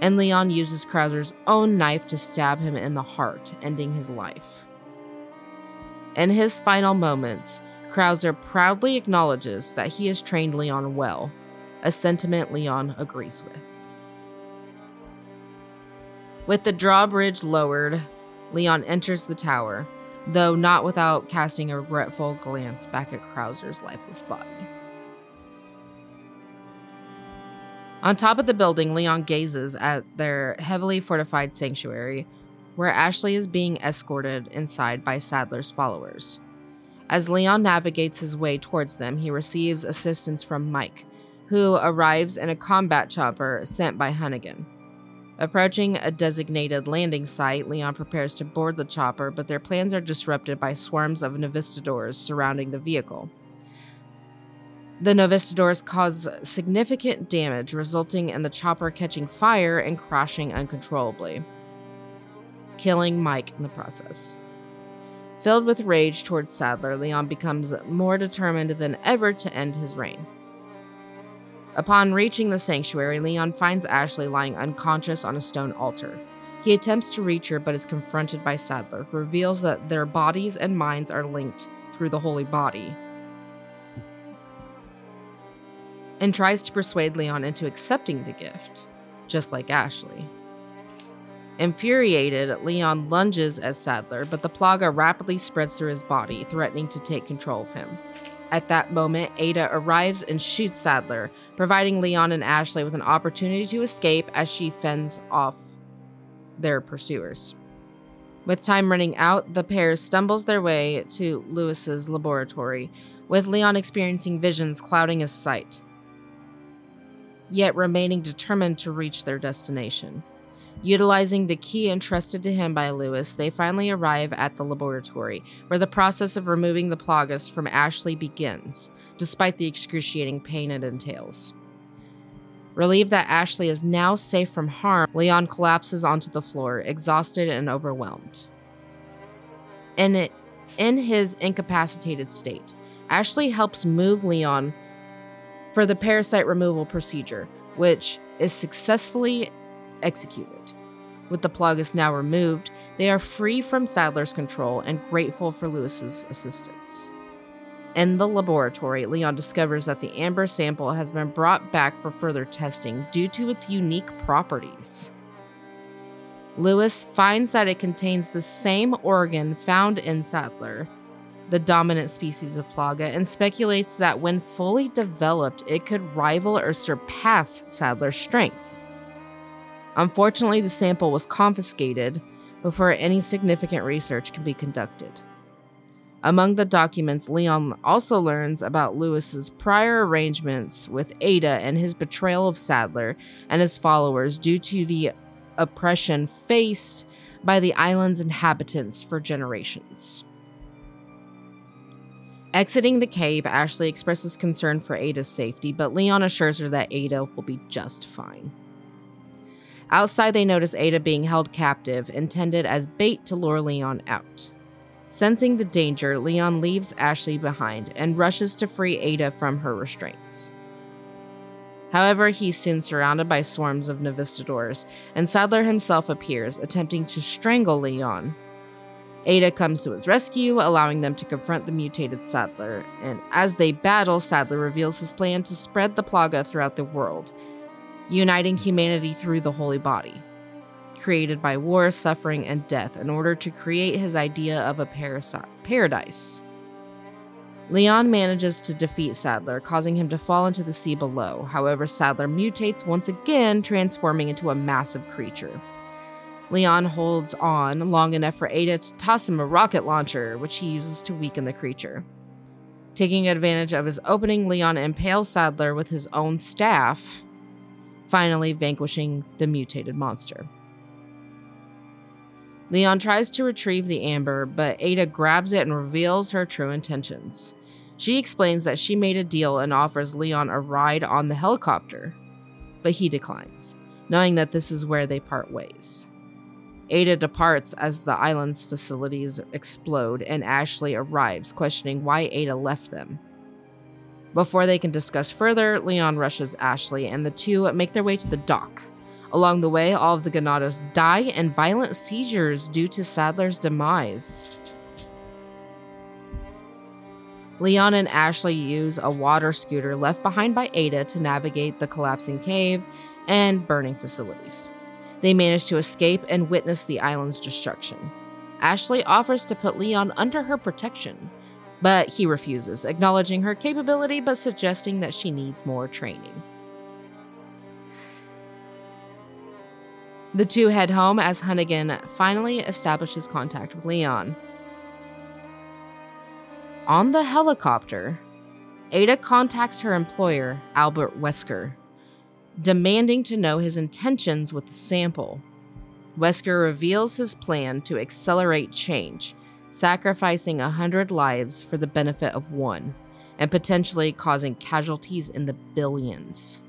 and Leon uses Krauser's own knife to stab him in the heart, ending his life. In his final moments, Krauser proudly acknowledges that he has trained Leon well, a sentiment Leon agrees with. With the drawbridge lowered, Leon enters the tower, though not without casting a regretful glance back at Krauser's lifeless body. On top of the building, Leon gazes at their heavily fortified sanctuary, where Ashley is being escorted inside by Saddler's followers. As Leon navigates his way towards them, he receives assistance from Mike, who arrives in a combat chopper sent by Hunnigan. Approaching a designated landing site, Leon prepares to board the chopper, but their plans are disrupted by swarms of Novistadors surrounding the vehicle. The Novistadors cause significant damage, resulting in the chopper catching fire and crashing uncontrollably killing Mike in the process. Filled with rage towards Saddler, Leon becomes more determined than ever to end his reign. Upon reaching the sanctuary, Leon finds Ashley lying unconscious on a stone altar. He attempts to reach her but is confronted by Saddler, who reveals that their bodies and minds are linked through the holy body, and tries to persuade Leon into accepting the gift, just like Ashley. Infuriated, Leon lunges at Saddler, but the Plaga rapidly spreads through his body, threatening to take control of him. At that moment, Ada arrives and shoots Saddler, providing Leon and Ashley with an opportunity to escape as she fends off their pursuers. With time running out, the pair stumbles their way to Luis's laboratory, with Leon experiencing visions clouding his sight, yet remaining determined to reach their destination. Utilizing the key entrusted to him by Luis, they finally arrive at the laboratory, where the process of removing the Plagas from Ashley begins, despite the excruciating pain it entails. Relieved that Ashley is now safe from harm, Leon collapses onto the floor, exhausted and overwhelmed. In, it, in his incapacitated state, Ashley helps move Leon for the parasite removal procedure, which is successfully executed. With the Plagas now removed, they are free from Saddler's control and grateful for Luis's assistance. In the laboratory, Leon discovers that the amber sample has been brought back for further testing due to its unique properties. Luis finds that it contains the same organ found in Saddler, the dominant species of Plaga, and speculates that when fully developed, it could rival or surpass Saddler's strength. Unfortunately, the sample was confiscated before any significant research can be conducted. Among the documents, Leon also learns about Luis's prior arrangements with Ada and his betrayal of Saddler and his followers due to the oppression faced by the island's inhabitants for generations. Exiting the cave, Ashley expresses concern for Ada's safety, but Leon assures her that Ada will be just fine. Outside, they notice Ada being held captive, intended as bait to lure Leon out. Sensing the danger, Leon leaves Ashley behind and rushes to free Ada from her restraints. However, he's soon surrounded by swarms of Novistadors, and Saddler himself appears, attempting to strangle Leon. Ada comes to his rescue, allowing them to confront the mutated Saddler, and as they battle, Saddler reveals his plan to spread the Plaga throughout the world, uniting humanity through the Holy Body, created by war, suffering, and death, in order to create his idea of a paradise. Leon manages to defeat Saddler, causing him to fall into the sea below. However, Saddler mutates once again, transforming into a massive creature. Leon holds on long enough for Ada to toss him a rocket launcher, which he uses to weaken the creature. Taking advantage of his opening, Leon impales Saddler with his own staff, finally vanquishing the mutated monster. Leon tries to retrieve the amber, but Ada grabs it and reveals her true intentions. She explains that she made a deal and offers Leon a ride on the helicopter, but he declines, knowing that this is where they part ways. Ada departs as the island's facilities explode, and Ashley arrives, questioning why Ada left them. Before they can discuss further, Leon rushes Ashley, and the two make their way to the dock. Along the way, all of the Ganados die in violent seizures due to Saddler's demise. Leon and Ashley use a water scooter left behind by Ada to navigate the collapsing cave and burning facilities. They manage to escape and witness the island's destruction. Ashley offers to put Leon under her protection, but he refuses, acknowledging her capability but suggesting that she needs more training. The two head home as Hunnigan finally establishes contact with Leon. On the helicopter, Ada contacts her employer, Albert Wesker, demanding to know his intentions with the sample. Wesker reveals his plan to accelerate change, sacrificing a hundred lives for the benefit of one, and potentially causing casualties in the billions.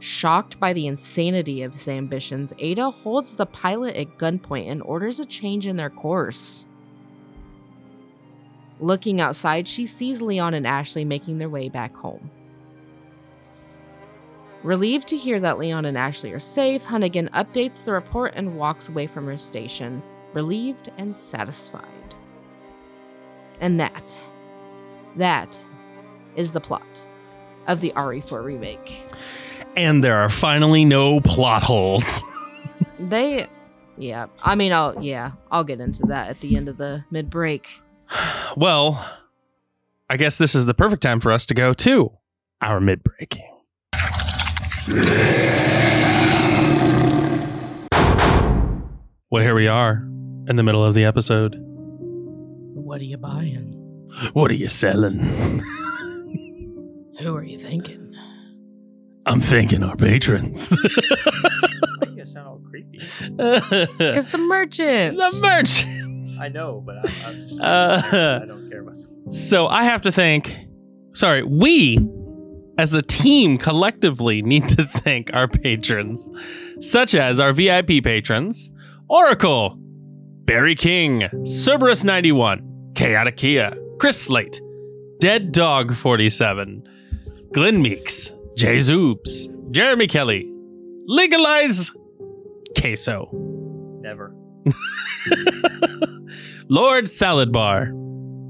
Shocked by the insanity of his ambitions, Ada holds the pilot at gunpoint and orders a change in their course. Looking outside, she sees Leon and Ashley making their way back home. Relieved to hear that Leon and Ashley are safe, Hunnigan updates the report and walks away from her station, relieved and satisfied. And that, that is the plot of the RE4 remake. And there are finally no plot holes. They, yeah, I mean, I'll, yeah, I'll get into that at the end of the mid break. well, I guess this is the perfect time for us to go to our mid break. Well, here we are in the middle of the episode. What are you buying? What are you selling? Who are you thinking? I'm thanking our patrons. you sound all creepy. Because the merchant. the merch. I know, but I'm, I'm just. Uh, I don't care about. So I have to thank, sorry, we as a team collectively need to thank our patrons, such as our VIP patrons Oracle, Barry King, Cerberus91, Chaotic Kia, Chris Slate, Dead Dog 47, Glenn Meeks, Jay Zoobs, Jeremy Kelly, Legalize Queso, Never. Lord Salad Bar.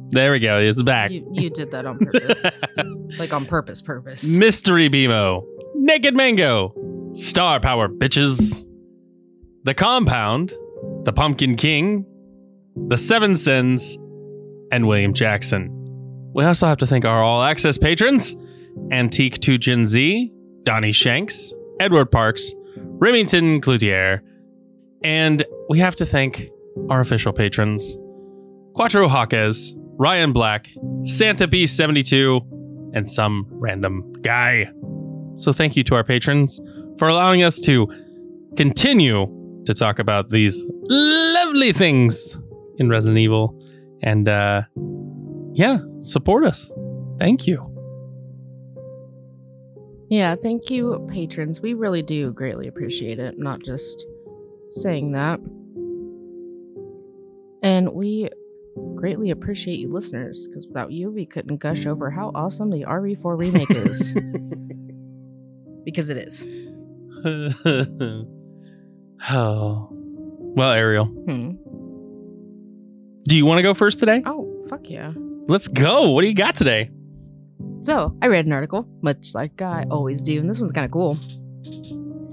There we go. He's back. You, you did that on purpose. like on purpose, purpose. Mystery Bimo, Naked Mango, Star Power Bitches, The Compound, The Pumpkin King, The Seven Sins, and William Jackson. We also have to thank our all access patrons Antique 2 Gen Z, Donnie Shanks, Edward Parks, Remington Cloutier, and we have to thank our official patrons Quattro Hawkes, Ryan Black, Santa B72, and some random guy. So thank you to our patrons for allowing us to continue to talk about these lovely things in Resident Evil. And uh yeah, support us. Thank you. Yeah, thank you, patrons. We really do greatly appreciate it. Not just saying that. And we greatly appreciate you, listeners, because without you, we couldn't gush over how awesome the RE4 remake is. because it is. oh. Well, Ariel, Hmm. do you want to go first today? Oh, fuck yeah. Let's go. What do you got today? So, I read an article, much like I always do, and this one's kind of cool.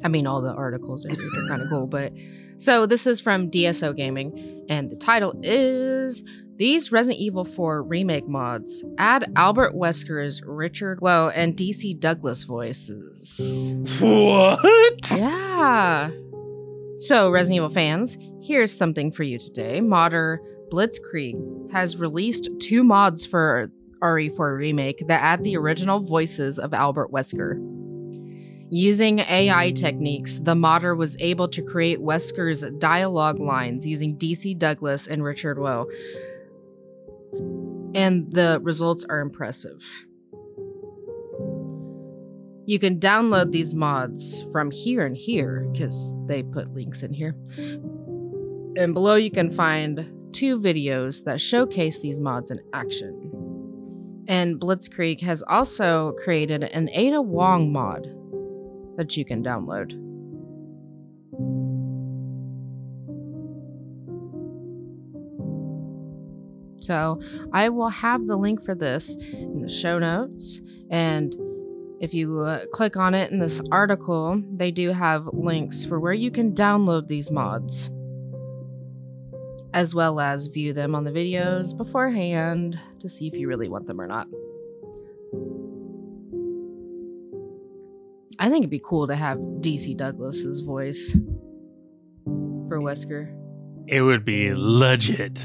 I mean, all the articles I read are kind of cool, but so this is from DSO Gaming, and the title is These Resident Evil 4 remake mods add Albert Wesker's Richard Waugh and DC Douglas voices. What? Yeah. So, Resident Evil fans, here's something for you today. Modder Blitzkrieg has released two mods for RE4 Remake that add the original voices of Albert Wesker. Using AI techniques, the modder was able to create Wesker's dialogue lines using DC Douglas and Richard Waugh. And the results are impressive. You can download these mods from here and here because they put links in here. And below, you can find two videos that showcase these mods in action. And Blitzkrieg has also created an Ada Wong mod that you can download. So I will have the link for this in the show notes. And if you uh, click on it in this article, they do have links for where you can download these mods, as well as view them on the videos beforehand to see if you really want them or not. I think it'd be cool to have DC Douglas's voice for Wesker. It would be legit.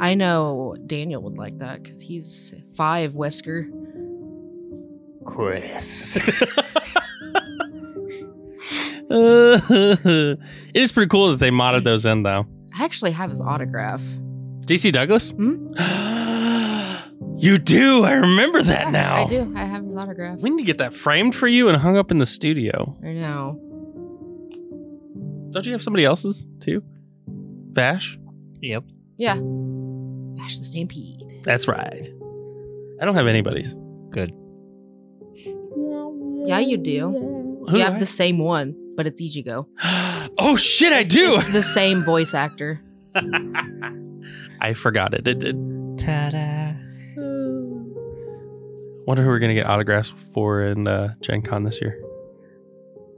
I know Daniel would like that because he's five Wesker. Chris. it is pretty cool that they modded those in, though. I actually have his autograph. DC Douglas? Hmm? you do. I remember that Yeah, now. I do. I have his autograph. We need to get that framed for you and hung up in the studio. I know. Don't you have somebody else's too? Vash? yep. Yeah. Vash the Stampede. That's right. I don't have anybody's. Good. Yeah, you do. Who you have I- the same one, but it's Ichigo. oh shit, I do. It's the same voice actor. I forgot it. It did. Ta-da. Wonder who we're gonna get autographs for in uh, Gen Con this year.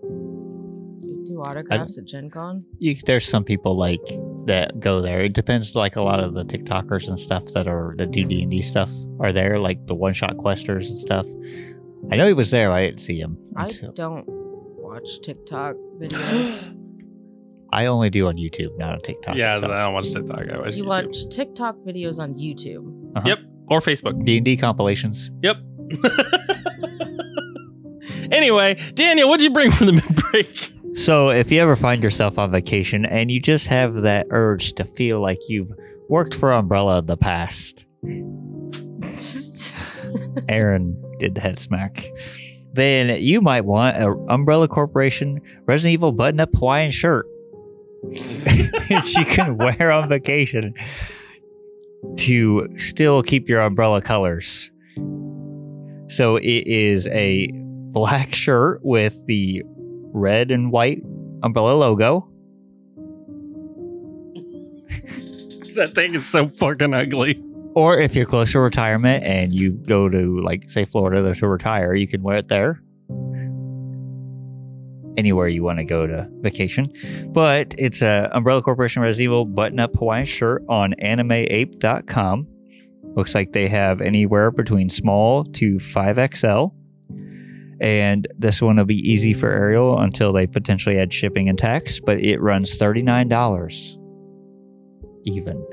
You do autographs at Gen Con? You, there's some people like that go there. It depends. Like a lot of the TikTokers and stuff that are that do D and D stuff are there. Like the one shot questers and stuff. I know he was there. I didn't see him. I until- don't watch TikTok videos. I only do on YouTube, not on TikTok. yeah, so. I don't watch TikTok. I watch you YouTube. watch TikTok videos on YouTube. Uh-huh. Yep, or Facebook. D and D compilations. Yep. anyway, Daniel, what'd you bring for the mid break? So, if you ever find yourself on vacation and you just have that urge to feel like you've worked for Umbrella in the past, Aaron did the head smack, then you might want a Umbrella Corporation Resident Evil button up Hawaiian shirt. you can wear on vacation to still keep your umbrella colors. So it is a black shirt with the red and white umbrella logo. that thing is so fucking ugly. Or if you're close to retirement and you go to, like, say, Florida to retire, you can wear it there. Anywhere you want to go to vacation. But it's a Umbrella Corporation Resident Evil button up Hawaiian shirt on animeape.com. Looks like they have anywhere between small to 5XL. And this one will be easy for Ariel until they potentially add shipping and tax, but it runs $39 even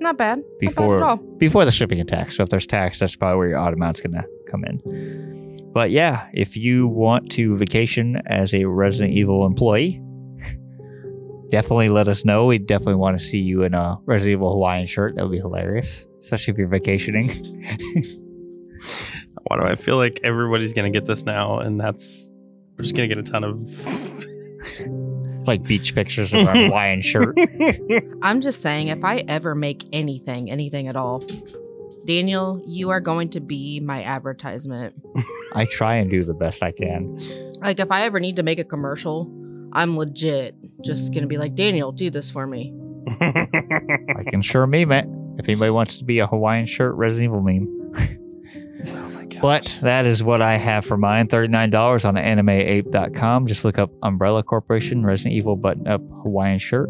Not bad. before Not bad at all. before the shipping and tax. So if there's tax, that's probably where your automatic's gonna come in. But yeah, if you want to vacation as a Resident Evil employee, definitely let us know. We definitely want to see you in a Resident Evil Hawaiian shirt. That would be hilarious, especially if you're vacationing. Why do I feel like everybody's gonna get this now, and that's we're just gonna get a ton of. like beach pictures of our Hawaiian shirt. I'm just saying, if I ever make anything, anything at all, Daniel, you are going to be my advertisement. I try and do the best I can. Like, if I ever need to make a commercial, I'm legit just gonna be like, Daniel, do this for me. I can sure meme it. If anybody wants to be a Hawaiian shirt Resident Evil meme. Oh but that is what I have for mine. $39 on animeape.com. Just look up Umbrella Corporation Resident Evil button up Hawaiian shirt.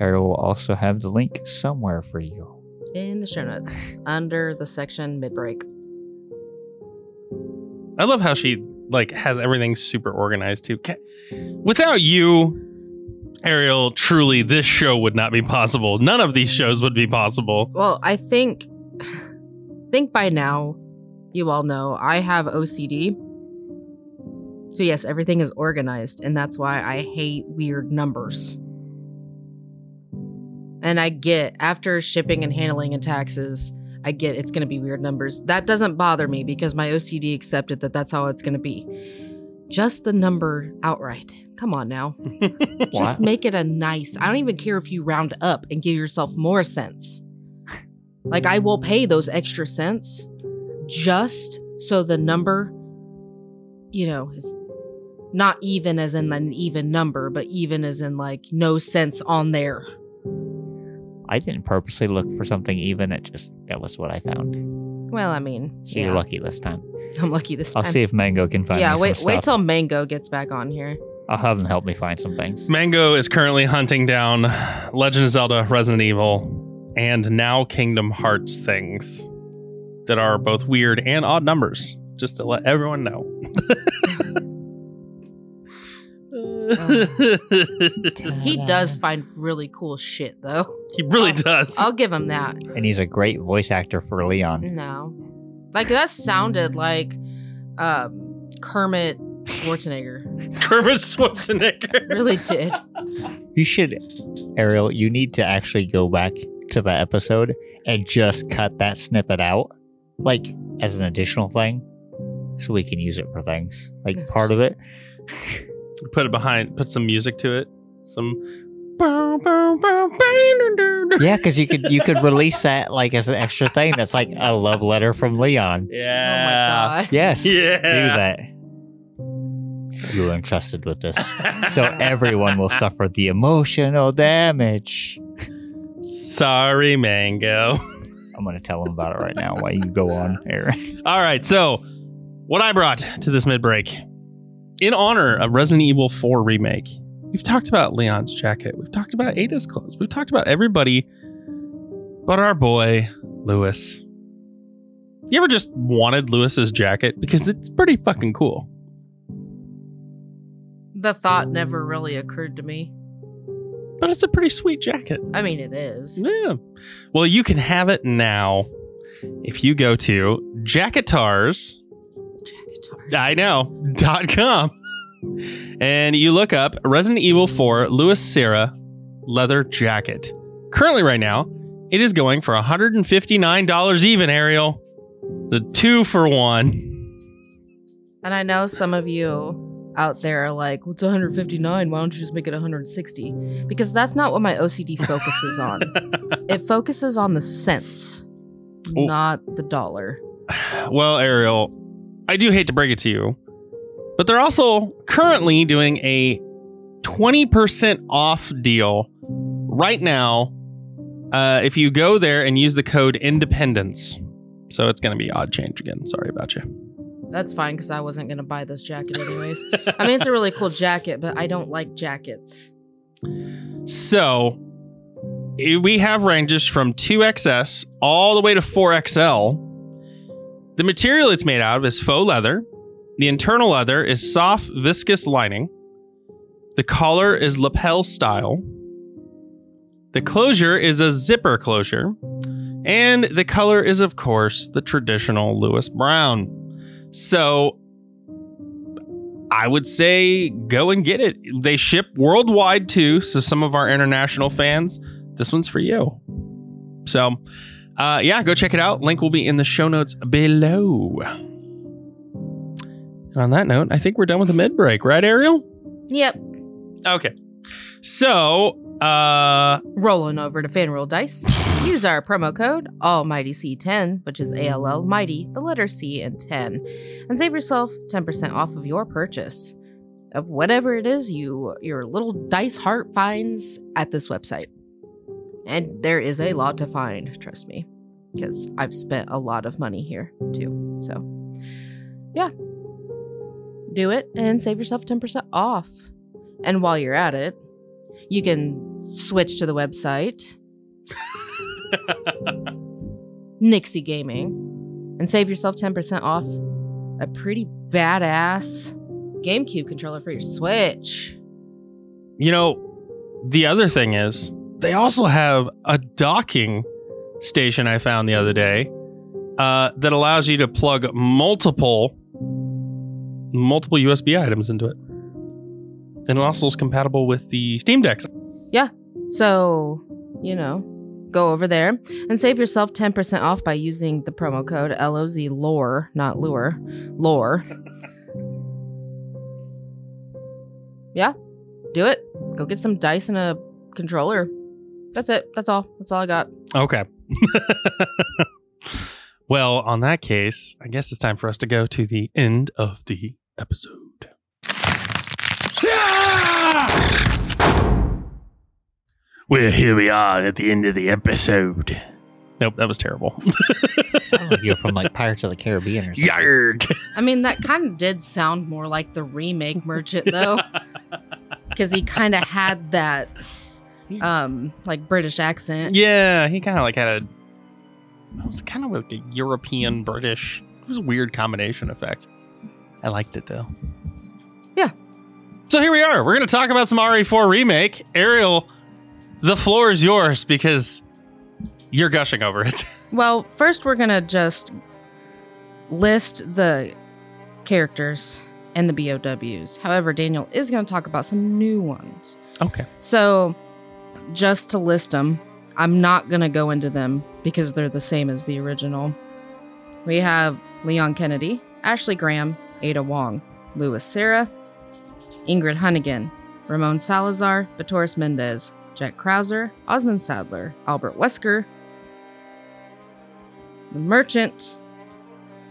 Ariel will also have the link somewhere for you. In the show notes, under the section mid break. I love how she like has everything super organized too. Without you, Ariel, truly this show would not be possible. None of these shows would be possible. Well, I think think by now you all know I have OCD. So yes, everything is organized and that's why I hate weird numbers. And I get after shipping and handling and taxes, I get it's going to be weird numbers. That doesn't bother me because my OCD accepted that that's how it's going to be. Just the number outright. Come on now. Just make it a nice. I don't even care if you round up and give yourself more cents. Like I will pay those extra cents just so the number, you know, is not even as in an even number, but even as in like no sense on there. I didn't purposely look for something even. It just, that was what I found. Well, I mean, So yeah, you're lucky this time. I'm lucky this time. I'll see if Mango can find yeah, me wait, some wait till Mango gets back on here. I'll have them help me find some things. Mango is currently hunting down Legend of Zelda, Resident Evil, and now Kingdom Hearts things that are both weird and odd numbers, just to let everyone know. He does find really cool shit though. He really I'll- does. I'll give him that. And he's a great voice actor for Leon. No. Like that sounded like um Kermit Schwarzenegger. Kermit Schwarzenegger. Really did. You should, Ariel, you need to actually go back to that episode and just cut that snippet out, like as an additional thing, so we can use it for things. Like part of it. Put it behind. Put some music to it. Some. Yeah, because you could you could release that like as an extra thing. That's like a love letter from Leon. Yeah. Oh my Yeah. god. Yes, Yeah. do that. You are entrusted with this, so everyone will suffer the emotional damage. Sorry, Mango. I'm gonna tell him about it right now while you go on, Aaron. All right, so what I brought to this mid break, in honor of Resident Evil 4 remake, we've talked about Leon's jacket, we've talked about Ada's clothes, we've talked about everybody, but our boy Luis. You ever just wanted Luis's jacket because it's pretty fucking cool? The thought never really occurred to me. But it's a pretty sweet jacket. I mean, it is. Yeah. Well, you can have it now if you go to Jacketars. Jacketar. I know. Dot com. And you look up Resident Evil 4 Luis Sierra leather jacket. Currently, right now, it is going for $159 even, Ariel. The two for one. And I know some of you out there are like, "What's 159? Why don't you just make it 160?" Because that's not what my OCD focuses on. it focuses on the cents, Oh. not the dollar. Well, Ariel, I do hate to break it to you, but they're also currently doing a 20% off deal right now uh, if you go there and use the code independence. So it's going to be odd change again. Sorry about you. That's fine because I wasn't gonna buy this jacket anyways. I mean, it's a really cool jacket, but I don't like jackets. So we have ranges from 2XS all the way to 4XL. The material it's made out of is faux leather. The internal leather is soft, viscous lining. The collar is lapel style. The closure is a zipper closure. And the color is, of course, the traditional Luis Brown. So I would say go and get it. They ship worldwide too, so some of our international fans, this one's for you. So, uh, yeah, go check it out. Link will be in the show notes below. And on that note, I think we're done with the mid break, right, Ariel? Yep. Okay. So, uh, Rolling over to FanRoll Dice. Use our promo code Almighty C10, which is A L L Mighty, the letter C and 10, and save yourself 10% off of your purchase of whatever it is you your little dice heart finds at this website. And there is a lot to find, trust me, because I've spent a lot of money here too. So, yeah. Do it and save yourself 10% off. And while you're at it, you can switch to the website Nyxi Gaming and save yourself 10% off a pretty badass GameCube controller for your Switch. you know, the other thing is they also have a docking station I found the other day uh, that allows you to plug multiple multiple USB items into it. And it also is compatible with the Steam Decks. Yeah. So, you know, go over there and save yourself 10% off by using the promo code LOZ LORE, not lure, lore. yeah, do it. Go get some dice and a controller. That's it. That's all. That's all I got. Okay. well, on that case, I guess it's time for us to go to the end of the episode. Well, here we are at the end of the episode. Nope, that was terrible. Sounds like you're from like Pirates of the Caribbean or something. Yarg. I mean, that kind of did sound more like the remake merchant, though, because he kind of had that, um, like British accent. yeah, he kind of like had a. It was kind of like a European British. It was a weird combination effect. I liked it though. Yeah. So here we are. We're going to talk about some RE4 remake. Ariel, the floor is yours because you're gushing over it. Well, first we're gonna just list the characters and the BOWs. However, Daniel is gonna talk about some new ones. okay. So, just to list them, I'm not gonna go into them because they're the same as the original. We have Leon Kennedy, Ashley Graham, Ada Wong, Luis Sera, Ingrid Hunnigan, Ramon Salazar, Bitores Mendez, Jack Krauser, Osmund Saddler, Albert Wesker, the Merchant,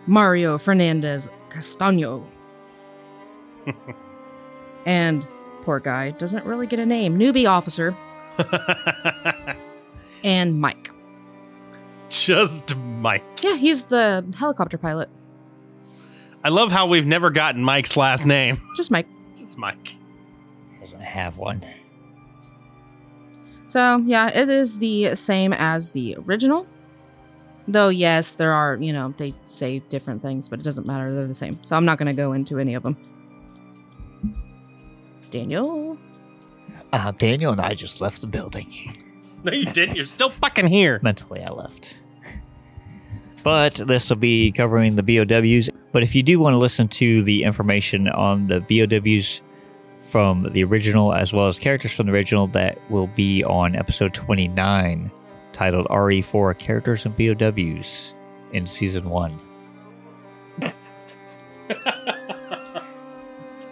Mario Fernandez Castaño. and poor guy doesn't really get a name. Newbie officer and Mike. Just Mike. Yeah, he's the helicopter pilot. I love how we've never gotten Mike's last name. Just Mike. Just Mike. Doesn't have one. So, yeah, it is the same as the original. Though, yes, there are, you know, they say different things, but it doesn't matter. They're the same. So, I'm not going to go into any of them. Daniel? Uh, Daniel and I just left the building. No, you didn't. You're still fucking here. Mentally, I left. But this will be covering the BOWs. But if you do want to listen to the information on the BOWs from the original as well as characters from the original, that will be on episode 29, titled RE4 Characters and BOWs in season one.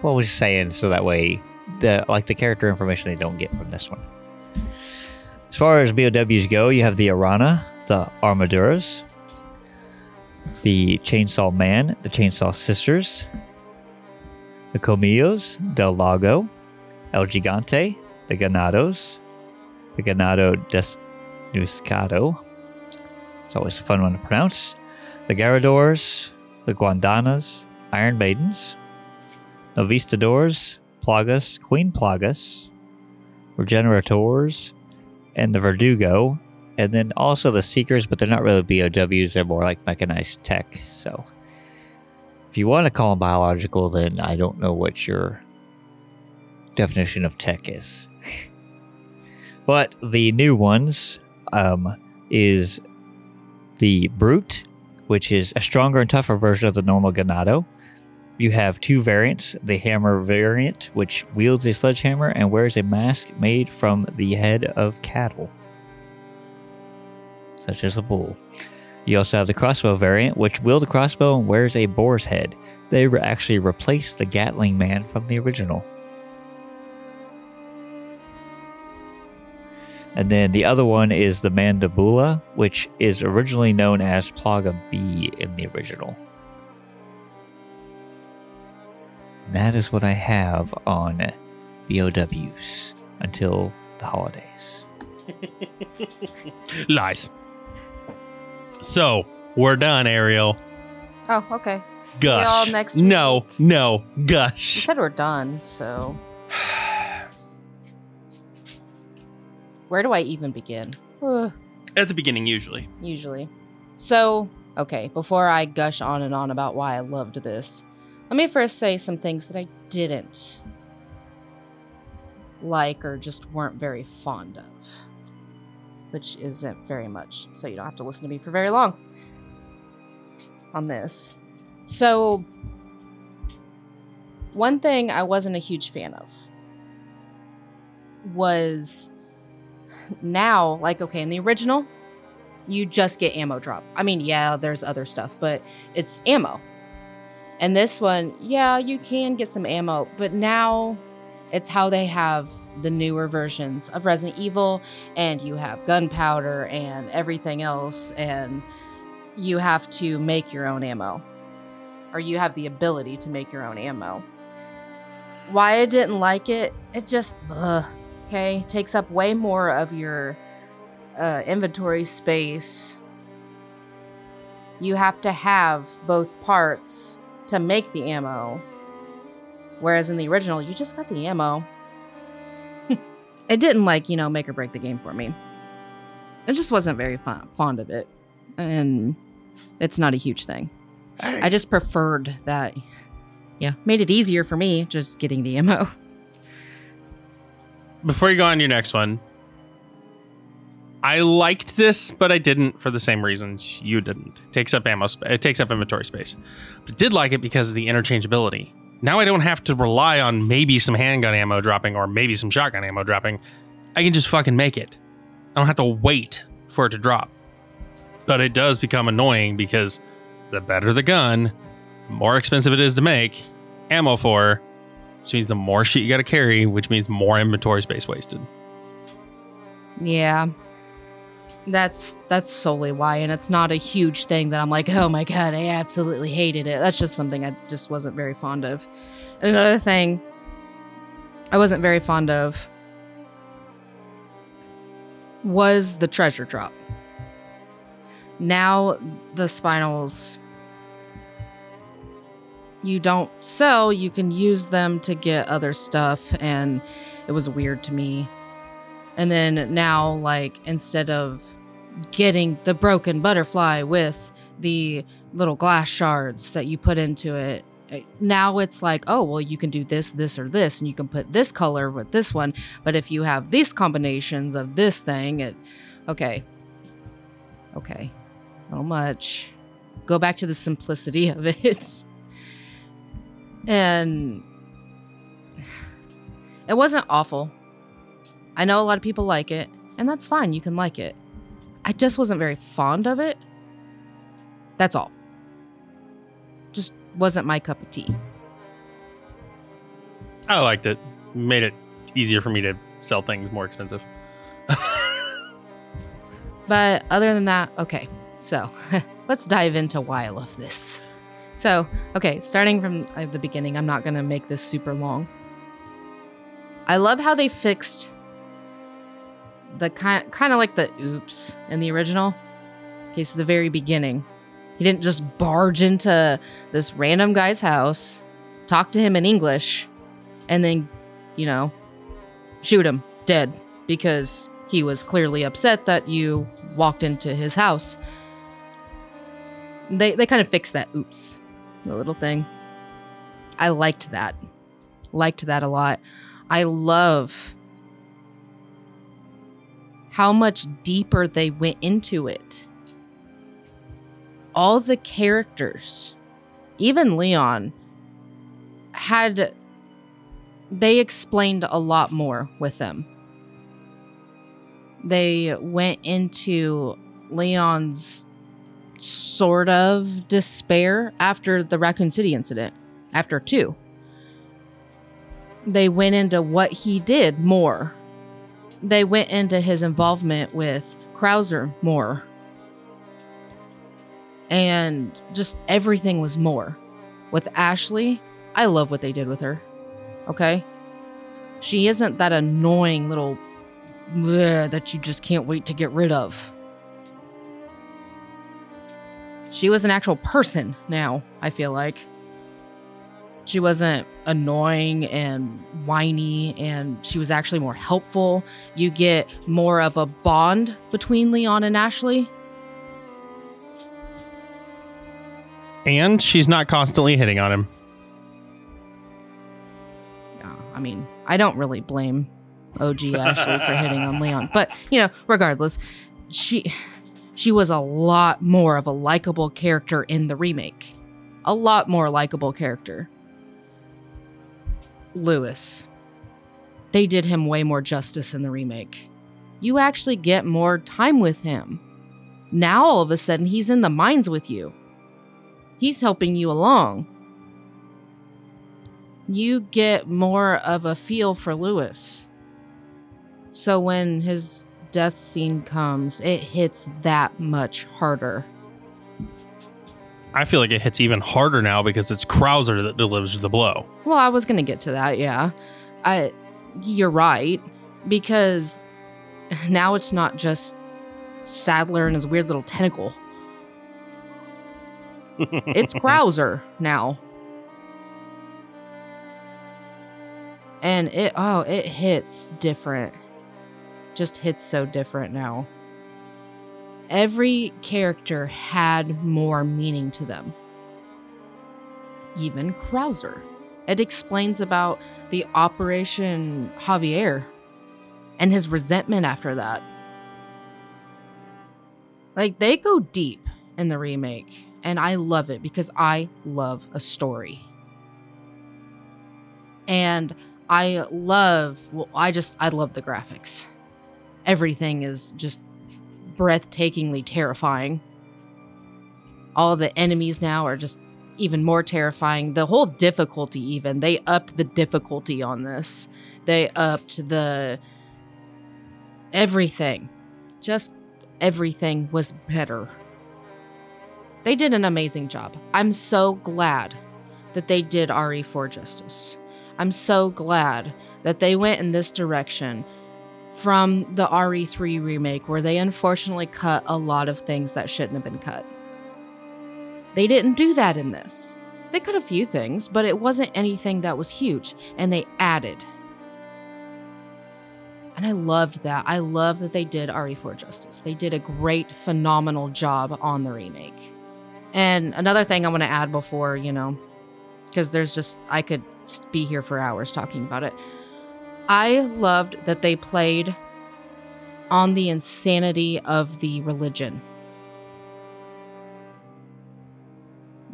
what was he saying so that way the like the character information they don't get from this one. As far as BOWs go, you have the Arana, the Armaduras, the Chainsaw Man, the Chainsaw Sisters, the Colmillos, Del Lago, El Gigante, the Ganados, the Ganado Desnuscado. It's always a fun one to pronounce. The Garradors, the Guandanas, Iron Maidens, Novistadors, Plagas, Queen Plagas, Regenerators, and the Verdugo, and then also the Seekers, but they're not really BOWs, they're more like mechanized tech. So if you want to call them biological, then I don't know what your definition of tech is. but the new ones um, is the Brute, which is a stronger and tougher version of the normal Ganado. You have two variants the hammer variant, which wields a sledgehammer and wears a mask made from the head of cattle, such as a bull. You also have the crossbow variant, which wields a crossbow and wears a boar's head. They re- actually replaced the Gatling man from the original. And then the other one is the Mandibula, which is originally known as Plaga B in the original. That is what I have on BOWs until the holidays. Lies. So we're done, Ariel. Oh, okay. Gush. See y'all next week. No, no, You gush. said we're done, so where do I even begin? Ugh, At the beginning, usually. usually. So, okay, before I gush on and on about why I loved this, let me first say some things that I didn't like or just weren't very fond of, which isn't very much, so you don't have to listen to me for very long on this. So, one thing I wasn't a huge fan of was now, like, okay, in the original, you just get ammo drop. I mean, yeah, there's other stuff, but it's ammo. And this one, yeah, you can get some ammo, but now it's how they have the newer versions of Resident Evil, and you have gunpowder and everything else, and you have to make your own ammo, or you have the ability to make your own ammo. Why I didn't like it, it just, ugh, okay, takes up way more of your uh, inventory space. You have to have both parts to make the ammo. Whereas in the original, you just got the ammo. it didn't like, you know, make or break the game for me. I just wasn't very fond, fond of it. And it's not a huge thing. I just preferred that. Yeah, made it easier for me just getting the ammo. Before you go on your next one, I liked this, but I didn't for the same reasons you didn't. It takes up ammo. Sp- it takes up inventory space. But I did like it because of the interchangeability. Now I don't have to rely on maybe some handgun ammo dropping or maybe some shotgun ammo dropping. I can just fucking make it. I don't have to wait for it to drop. But it does become annoying because the better the gun, the more expensive it is to make ammo for, which means the more shit you got to carry, which means more inventory space wasted. Yeah. That's that's solely why and it's not a huge thing that I'm like, "Oh my god, I absolutely hated it." That's just something I just wasn't very fond of. Another thing I wasn't very fond of was the treasure drop. Now the spinals you don't sell, you can use them to get other stuff and it was weird to me. And then now, like, instead of getting the broken butterfly with the little glass shards that you put into it, now it's like, oh, well, you can do this, this, or this, and you can put this color with this one. But if you have these combinations of this thing, it, okay, okay, a little much. Go back to the simplicity of it. and it wasn't awful. I know a lot of people like it, and that's fine. You can like it. I just wasn't very fond of it. That's all. Just wasn't my cup of tea. I liked it. Made it easier for me to sell things more expensive. But other than that, okay. So let's dive into why I love this. So, okay, starting from uh, the beginning, I'm not going to make this super long. I love how they fixed the kind kind of like the oops in the original. Okay, so the very beginning. He didn't just barge into this random guy's house, talk to him in English, and then, you know, shoot him dead because he was clearly upset that you walked into his house. They they kind of fixed that oops, the little thing. I liked that. Liked that a lot. I love how much deeper they went into it. All the characters, even Leon, had they explained a lot more with them they went into Leon's sort of despair after the Raccoon City incident, after two. They went into what he did more. They went into his involvement with Krauser more. And just everything was more. With Ashley, I love what they did with her. Okay? She isn't that annoying little that you just can't wait to get rid of. She was an actual person now, I feel like. She wasn't annoying and whiny, and she was actually more helpful. You get more of a bond between Leon and Ashley. And she's not constantly hitting on him. Yeah, I mean, I don't really blame OG Ashley for hitting on Leon. But, you know, regardless, she she was a lot more of a likable character in the remake. A lot more likable character. Luis. They did him way more justice in the remake. You actually get more time with him. Now all of a sudden he's in the mines with you. He's helping you along. You get more of a feel for Luis. So when his death scene comes, it hits that much harder. I feel like it hits even harder now because it's Krauser that delivers the blow. Well, I was going to get to that, yeah. I you're right because now it's not just Saddler and his weird little tentacle. it's Krauser now. And it oh, it hits different just hits so different now. Every character had more meaning to them. Even Krauser. It explains about the Operation Javier and his resentment after that. Like, they go deep in the remake, and I love it because I love a story. And I love, well, I just, I love the graphics everything is just breathtakingly terrifying. All the enemies now are just even more terrifying. The whole difficulty, even, they upped the difficulty on this. They upped the everything. Just everything was better. They did an amazing job. I'm so glad that they did RE4 justice. I'm so glad that they went in this direction from the RE3 remake, where they unfortunately cut a lot of things that shouldn't have been cut. They didn't do that in this. They cut a few things, but it wasn't anything that was huge, and they added. And I loved that. I love that they did RE4 justice. They did a great, phenomenal job on the remake. And another thing I want to add before, you know, because there's just, I could be here for hours talking about it. I loved that they played on the insanity of the religion.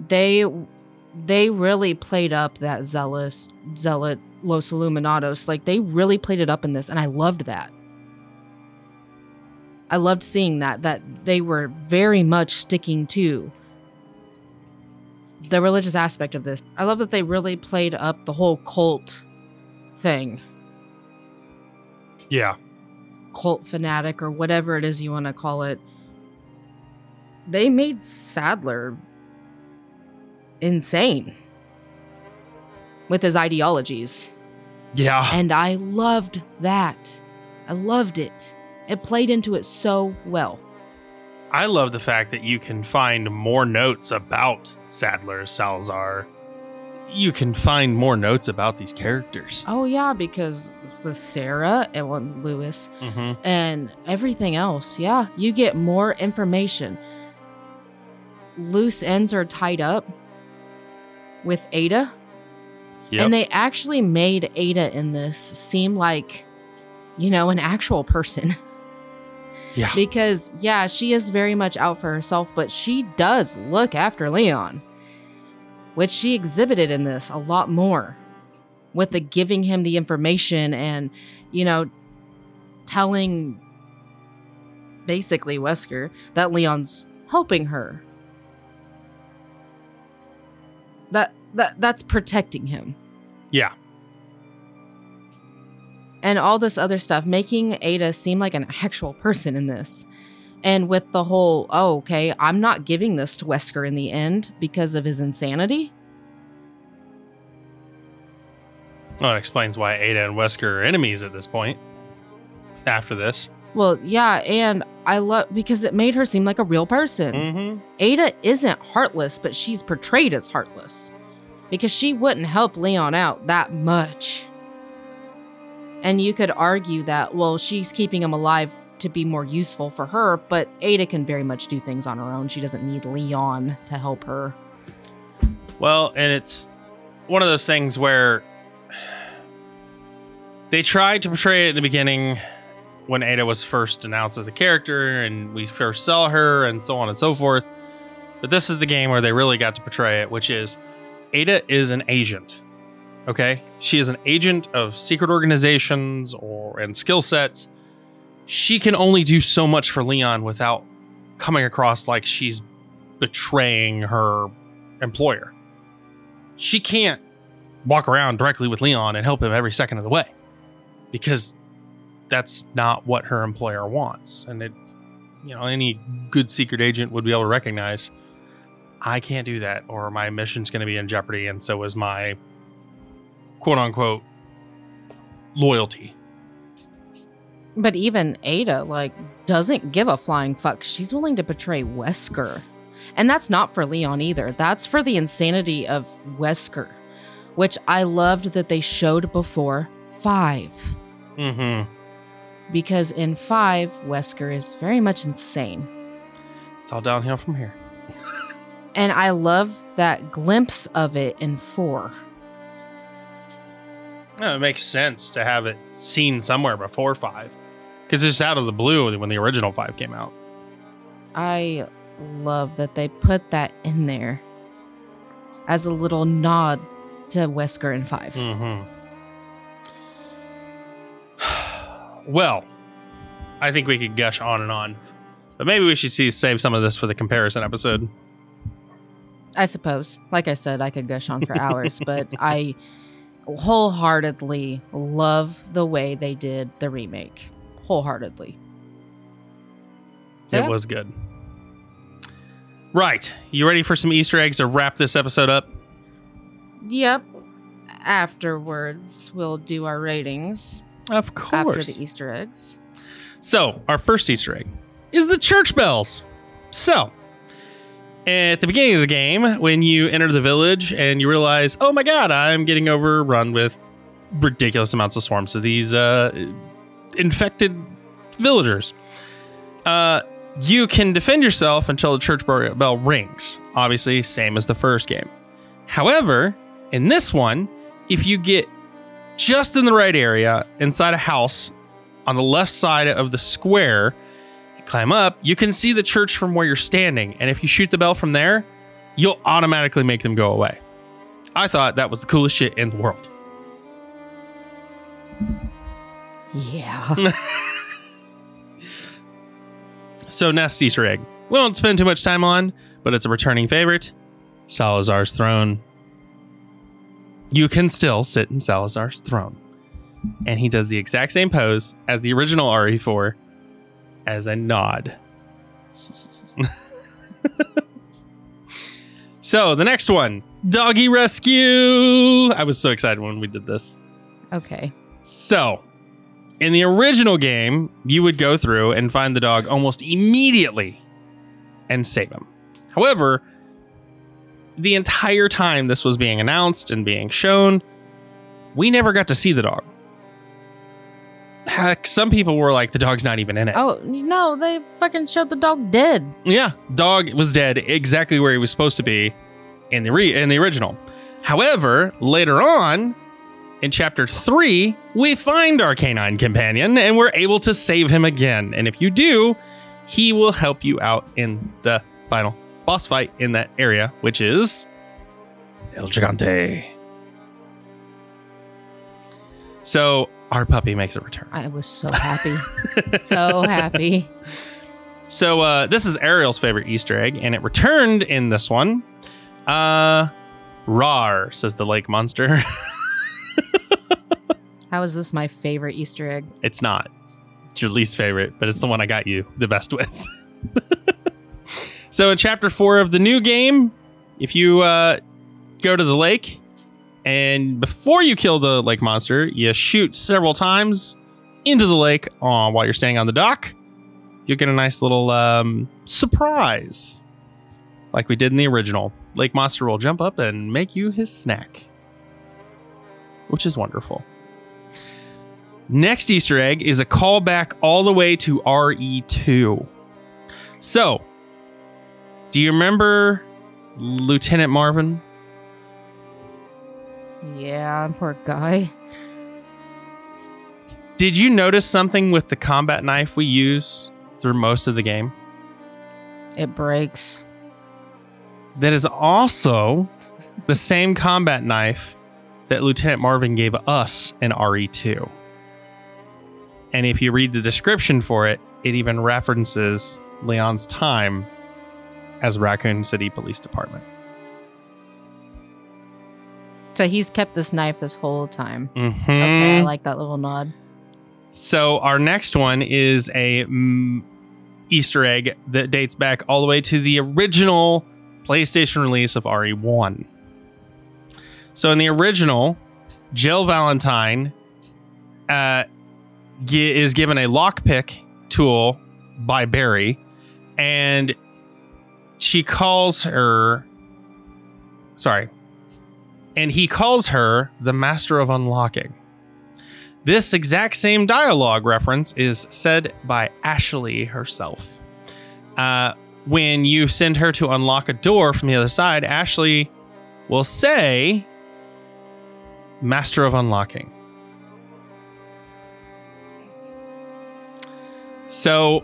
They they really played up that zealous zealot Los Iluminados. Like they really played it up in this and I loved that. I loved seeing that that they were very much sticking to the religious aspect of this. I love that they really played up the whole cult thing, Yeah. cult fanatic or whatever it is you want to call it, they made Saddler insane with his ideologies. Yeah. And I loved that. I loved it. It played into it so well. I love the fact that you can find more notes about Saddler, Salazar. You can find more notes about these characters. Oh yeah, because with Sarah and with Luis Mm-hmm. and everything else, yeah, you get more information. Loose ends are tied up with Ada, Yep. and they actually made Ada in this seem like, you know, an actual person. yeah. because yeah, she is very much out for herself, but she does look after Leon, which she exhibited in this a lot more with the giving him the information and you know telling basically Wesker that Leon's helping her. That that that's protecting him Yeah. and all this other stuff, making Ada seem like an actual person in this. And with the whole, oh, okay, I'm not giving this to Wesker in the end because of his insanity. Well, it explains why Ada and Wesker are enemies at this point. After this. Well, yeah, and I love because it made her seem like a real person. Mm-hmm. Ada isn't heartless, but she's portrayed as heartless because she wouldn't help Leon out that much. And you could argue that, well, she's keeping him alive to be more useful for her, but Ada can very much do things on her own. She doesn't need Leon to help her. Well, and it's one of those things where they tried to portray it in the beginning when Ada was first announced as a character and we first saw her and so on and so forth. But this is the game where they really got to portray it, which is Ada is an agent. Okay? She is an agent of secret organizations or and skill sets. She can only do so much for Leon without coming across like she's betraying her employer she can't walk around directly with Leon and help him every second of the way because that's not what her employer wants. And it, you know, any good secret agent would be able to recognize I can't do that or my mission's going to be in jeopardy. And so is my quote unquote loyalty. But even Ada, like, doesn't give a flying fuck. She's willing to betray Wesker. And that's not for Leon either. That's for the insanity of Wesker, which I loved that they showed before five. Mm hmm. Because in five, Wesker is very much insane. It's all downhill from here. And I love that glimpse of it in four. No, it makes sense to have it seen somewhere before five because it's out of the blue when the original five came out. I love that they put that in there as a little nod to Wesker and 5 Mm-hmm. well, I think we could gush on and on, but maybe we should see save some of this for the comparison episode. I suppose. Like I said, I could gush on for hours, but I wholeheartedly love the way they did the remake. Wholeheartedly. Yeah. It was good. Right, you ready for some Easter eggs to wrap this episode up? Yep. Afterwards, we'll do our ratings Of course. after the Easter eggs. So, our first Easter egg is the church bells. So, at the beginning of the game, when you enter the village and you realize, oh my god, I'm getting overrun with ridiculous amounts of swarms of these uh, infected villagers, uh, you can defend yourself until the church bell rings. Obviously, same as the first game. However, in this one, if you get just in the right area inside a house on the left side of the square, climb up, you can see the church from where you're standing. And if you shoot the bell from there, you'll automatically make them go away. I thought that was the coolest shit in the world. Yeah. So, next Easter egg. We won't spend too much time on, but it's a returning favorite Salazar's throne. You can still sit in Salazar's throne. and he does the exact same pose as the original RE4 as a nod. so the next one, doggy rescue. I was so excited when we did this. Okay. So, in the original game, you would go through and find the dog almost immediately and save him. However, the entire time this was being announced and being shown, we never got to see the dog. Heck, some people were like, the dog's not even in it. Oh no, they fucking showed the dog dead. Yeah, dog was dead exactly where he was supposed to be in the re- in the original. However, later on in chapter 3, we find our canine companion and we're able to save him again. And if you do, he will help you out in the final boss fight in that area, which is El Gigante. So, our puppy makes a return. I was so happy. so happy. So uh, this is Ariel's favorite Easter egg, and it returned in this one. Uh, rar says the lake monster. How is this my favorite Easter egg? it's not. It's your least favorite, but it's the one I got you the best with. so in chapter four of the new game, if you uh, go to the lake and before you kill the lake monster, you shoot several times into the lake uh, while you're standing on the dock. You'll get a nice little um, surprise, like we did in the original. Lake monster will jump up and make you his snack, which is wonderful. Next Easter egg is a callback all the way to RE2. So, do you remember Lieutenant Marvin? Yeah, poor guy. Did you notice something with the combat knife we use through most of the game? It breaks. That is also the same combat knife that Lieutenant Marvin gave us in RE2. And if you read the description for it, it even references Leon's time as Raccoon City Police Department. So he's kept this knife this whole time. Mhm. Okay, I like that little nod. So our next one is a mm, Easter egg that dates back all the way to the original PlayStation release of RE1. So in the original, Jill Valentine uh, gi- is given a lockpick tool by Barry, and she calls her. Sorry. And he calls her the Master of Unlocking. This exact same dialogue reference is said by Ashley herself. Uh, when you send her to unlock a door from the other side, Ashley will say, Master of Unlocking. So,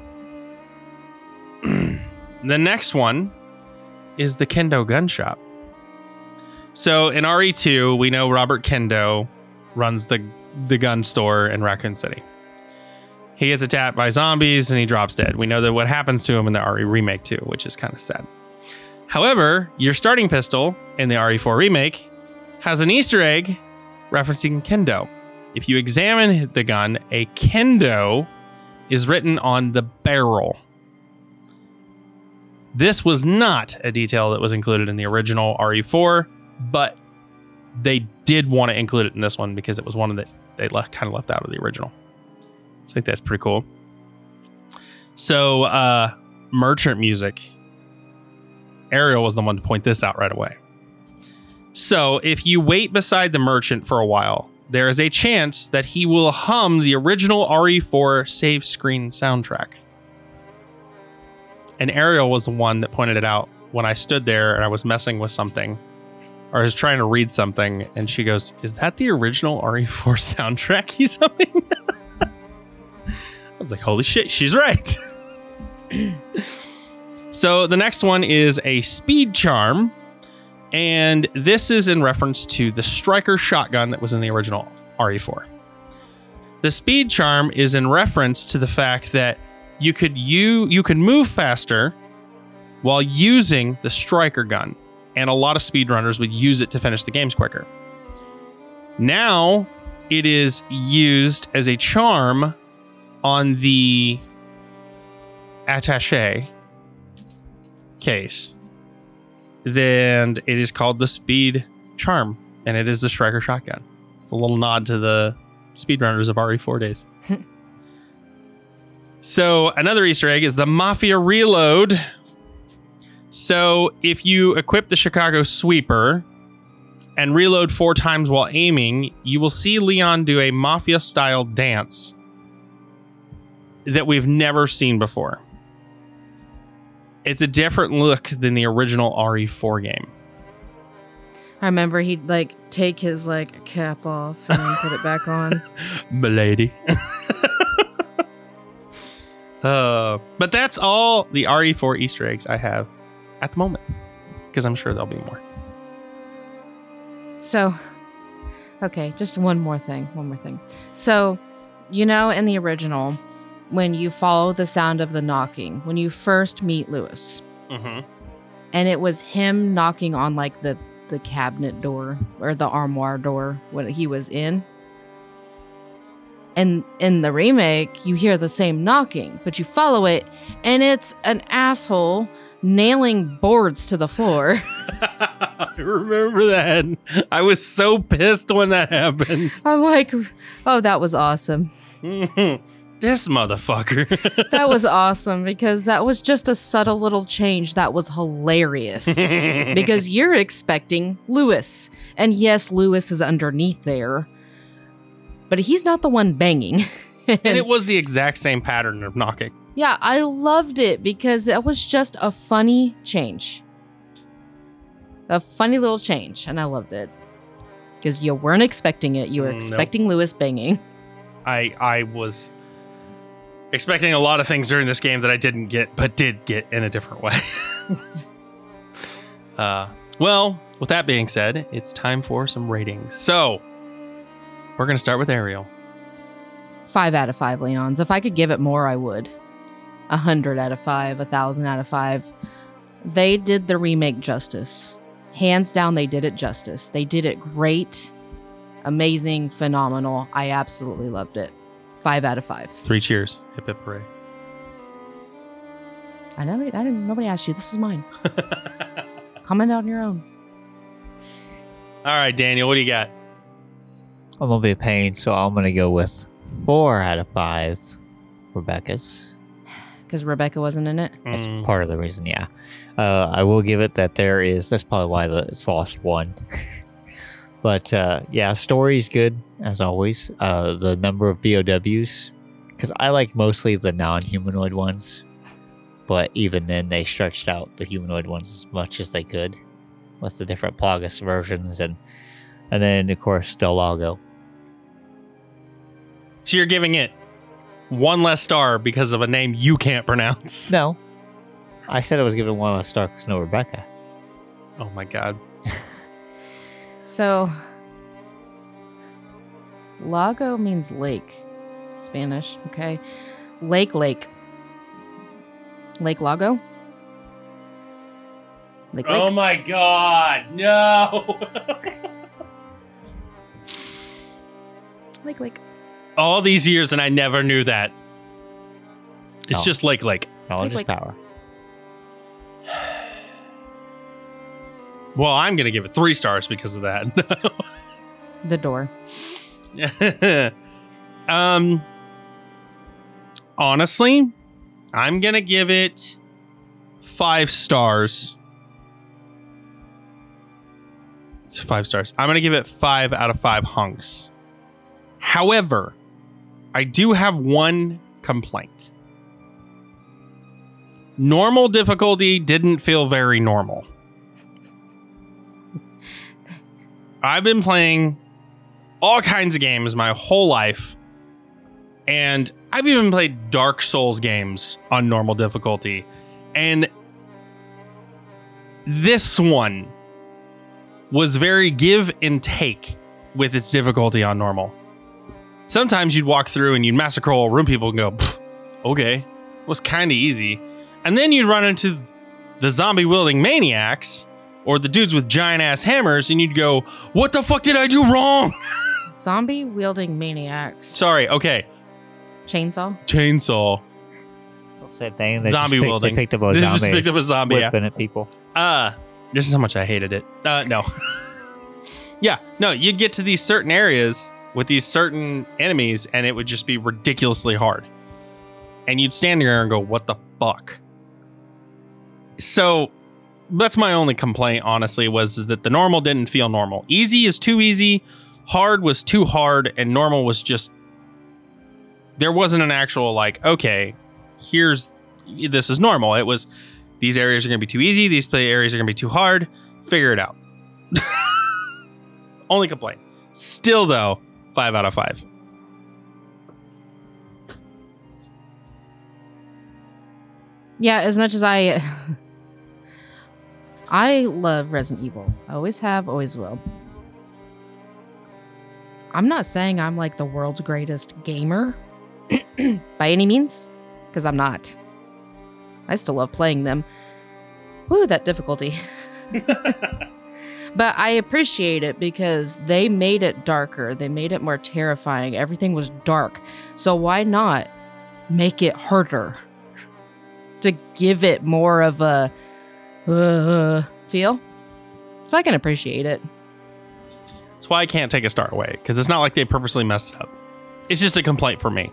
the next one is the Kendo Gun Shop. So, in RE2, we know Robert Kendo runs the the gun store in Raccoon City. He gets attacked by zombies and he drops dead. We know that what happens to him in the RE remake too, which is kind of sad. However, your starting pistol in the RE4 remake has an Easter egg referencing kendo. If you examine the gun, a kendo is written on the barrel. This was not a detail that was included in the original RE4, but they did want to include it in this one because it was one that they left, kind of left out of the original. So I think that's pretty cool. So, uh, merchant music. Ariel was the one to point this out right away. So, if you wait beside the merchant for a while, there is a chance that he will hum the original RE4 save screen soundtrack. And Ariel was the one that pointed it out when I stood there and I was messing with something or is trying to read something, and she goes, "Is that the original RE4 soundtrack he's humming?" I was like, "Holy shit, she's right." so the next one is a speed charm, and this is in reference to the striker shotgun that was in the original RE4. The speed charm is in reference to the fact that you could you you could move faster while using the striker gun and a lot of speedrunners would use it to finish the games quicker. Now, it is used as a charm on the attache case, then it is called the Speed Charm, and it is the Striker shotgun. It's a little nod to the speedrunners of RE4 days. so another Easter egg is the Mafia Reload. So if you equip the Chicago Sweeper and reload four times while aiming, you will see Leon do a Mafia style dance that we've never seen before. It's a different look than the original RE4 game. I remember he'd like take his like cap off and then put it back on. Milady. uh, but that's all the RE4 Easter eggs I have at the moment. Because I'm sure there'll be more. So, okay, just one more thing. One more thing. So, you know, in the original, when you follow the sound of the knocking, when you first meet Luis, Mm-hmm. and it was him knocking on like the the cabinet door or the armoire door when he was in. And in the remake, you hear the same knocking, but you follow it, and it's an asshole nailing boards to the floor. I remember that. I was so pissed when that happened. I'm like, oh, that was awesome. this motherfucker. That was awesome because that was just a subtle little change that was hilarious. because you're expecting Luis. And yes, Luis is underneath there, but he's not the one banging. and it was the exact same pattern of knocking. yeah, I loved it because it was just a funny change. A funny little change, and I loved it. Because you weren't expecting it. You were Mm, nope. expecting Luis banging. I I was expecting a lot of things during this game that I didn't get, but did get in a different way. uh, well, with that being said, it's time for some ratings. So we're gonna start with Ariel. Five out of five Leons. If I could give it more, I would. A hundred out of five, a thousand out of five. They did the remake justice. Hands down, they did it justice. They did it great, amazing, phenomenal. I absolutely loved it. Five out of five. Three cheers. Hip hip hooray. I know. I didn't. Nobody asked you. This is mine. Comment on your own. All right, Daniel, what do you got? I'm gonna be a pain, so I'm gonna go with four out of five. Rebecca's. Because Rebecca wasn't in it. That's Mm, part of the reason, yeah. Uh, I will give it that there is. That's probably why the, it's lost one. but uh, yeah, story's good as always. Uh, the number of BOWs, because I like mostly the non-humanoid ones, but even then they stretched out the humanoid ones as much as they could with the different Plagas versions and and then of course Del Lago. So you're giving it one less star because of a name you can't pronounce. No, I said I was giving one less star because no Rebecca. Oh my god. So, Lago means lake, Spanish. Okay, lake, lake, Lake Lago. Lake, lake. Oh my god. No. lake, lake. All these years and I never knew that. It's Oh. just Lake Lake. Knowledge Like- is power. Well, I'm going to give it 3 stars because of that. The door. um honestly, I'm going to give it 5 stars. It's 5 stars. I'm going to give it 5 out of 5 hunks. However, I do have one complaint. Normal difficulty didn't feel very normal. I've been playing all kinds of games my whole life. And I've even played Dark Souls games on normal difficulty. And this one was very give and take with its difficulty on normal. Sometimes you'd walk through and you'd massacre all room people and go, "Pff, okay, was kind of easy. And then you'd run into the zombie wielding maniacs or the dudes with giant ass hammers and you'd go, what the fuck did I do wrong? Zombie wielding maniacs. Sorry. Okay. Chainsaw. Chainsaw. Same thing. They Zombie just picked, wielding. They picked up a They zombie. just picked up a zombie. Yeah. at people. Uh, this is how much I hated it. Uh, no. yeah, no, you'd get to these certain areas with these certain enemies, and it would just be ridiculously hard. And you'd stand there and go, what the fuck? So that's my only complaint, honestly, was is that the normal didn't feel normal. Easy is too easy, hard was too hard, and normal was just there wasn't an actual like, okay, here's this is normal. It was these areas are going to be too easy. These play areas are going to be too hard. Figure it out. Only complaint. Still, though, five out of five. Yeah, as much as I I love Resident Evil. I always have, always will. I'm not saying I'm like the world's greatest gamer by any means, because I'm not. I still love playing them. Woo, that difficulty. but I appreciate it because they made it darker. They made it more terrifying. Everything was dark. So why not make it harder? to give it more of a uh, feel. So I can appreciate it. That's why I can't take a star away because it's not like they purposely messed it up. It's just a complaint for me,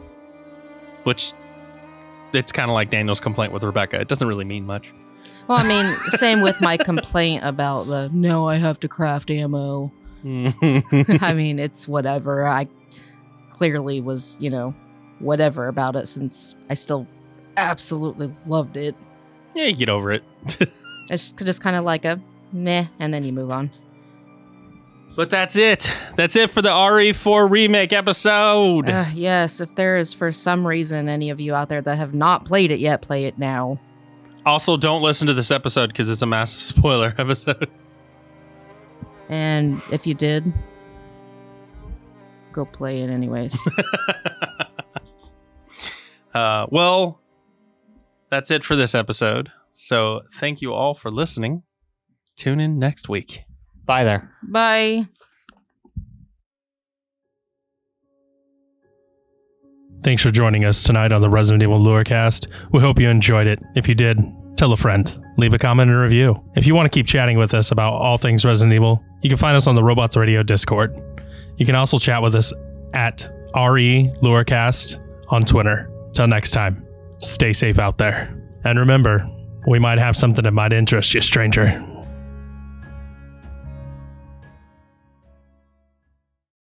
which it's kind of like Daniel's complaint with Rebecca. It doesn't really mean much. Well, I mean, same with my complaint about the no, I have to craft ammo. I mean, it's whatever. I clearly was, you know, whatever about it since I still absolutely loved it. yeah, you get over it. It's just, kind of like a meh, and then you move on. But that's it. That's it for the RE4 remake episode. Uh, yes, if there is for some reason any of you out there that have not played it yet, play it now. also, don't listen to this episode because it's a massive spoiler episode. And if you did, go play it anyways. uh, well, that's it for this episode. So thank you all for listening. Tune in next week. Bye there. Bye. Thanks for joining us tonight on the Resident Evil Lorecast. We hope you enjoyed it. If you did, tell a friend. Leave a comment and review. If you want to keep chatting with us about all things Resident Evil, you can find us on the Robots Radio Discord. You can also chat with us at RE Lorecast on Twitter. Till next time, stay safe out there. And remember, we might have something that might interest you, stranger.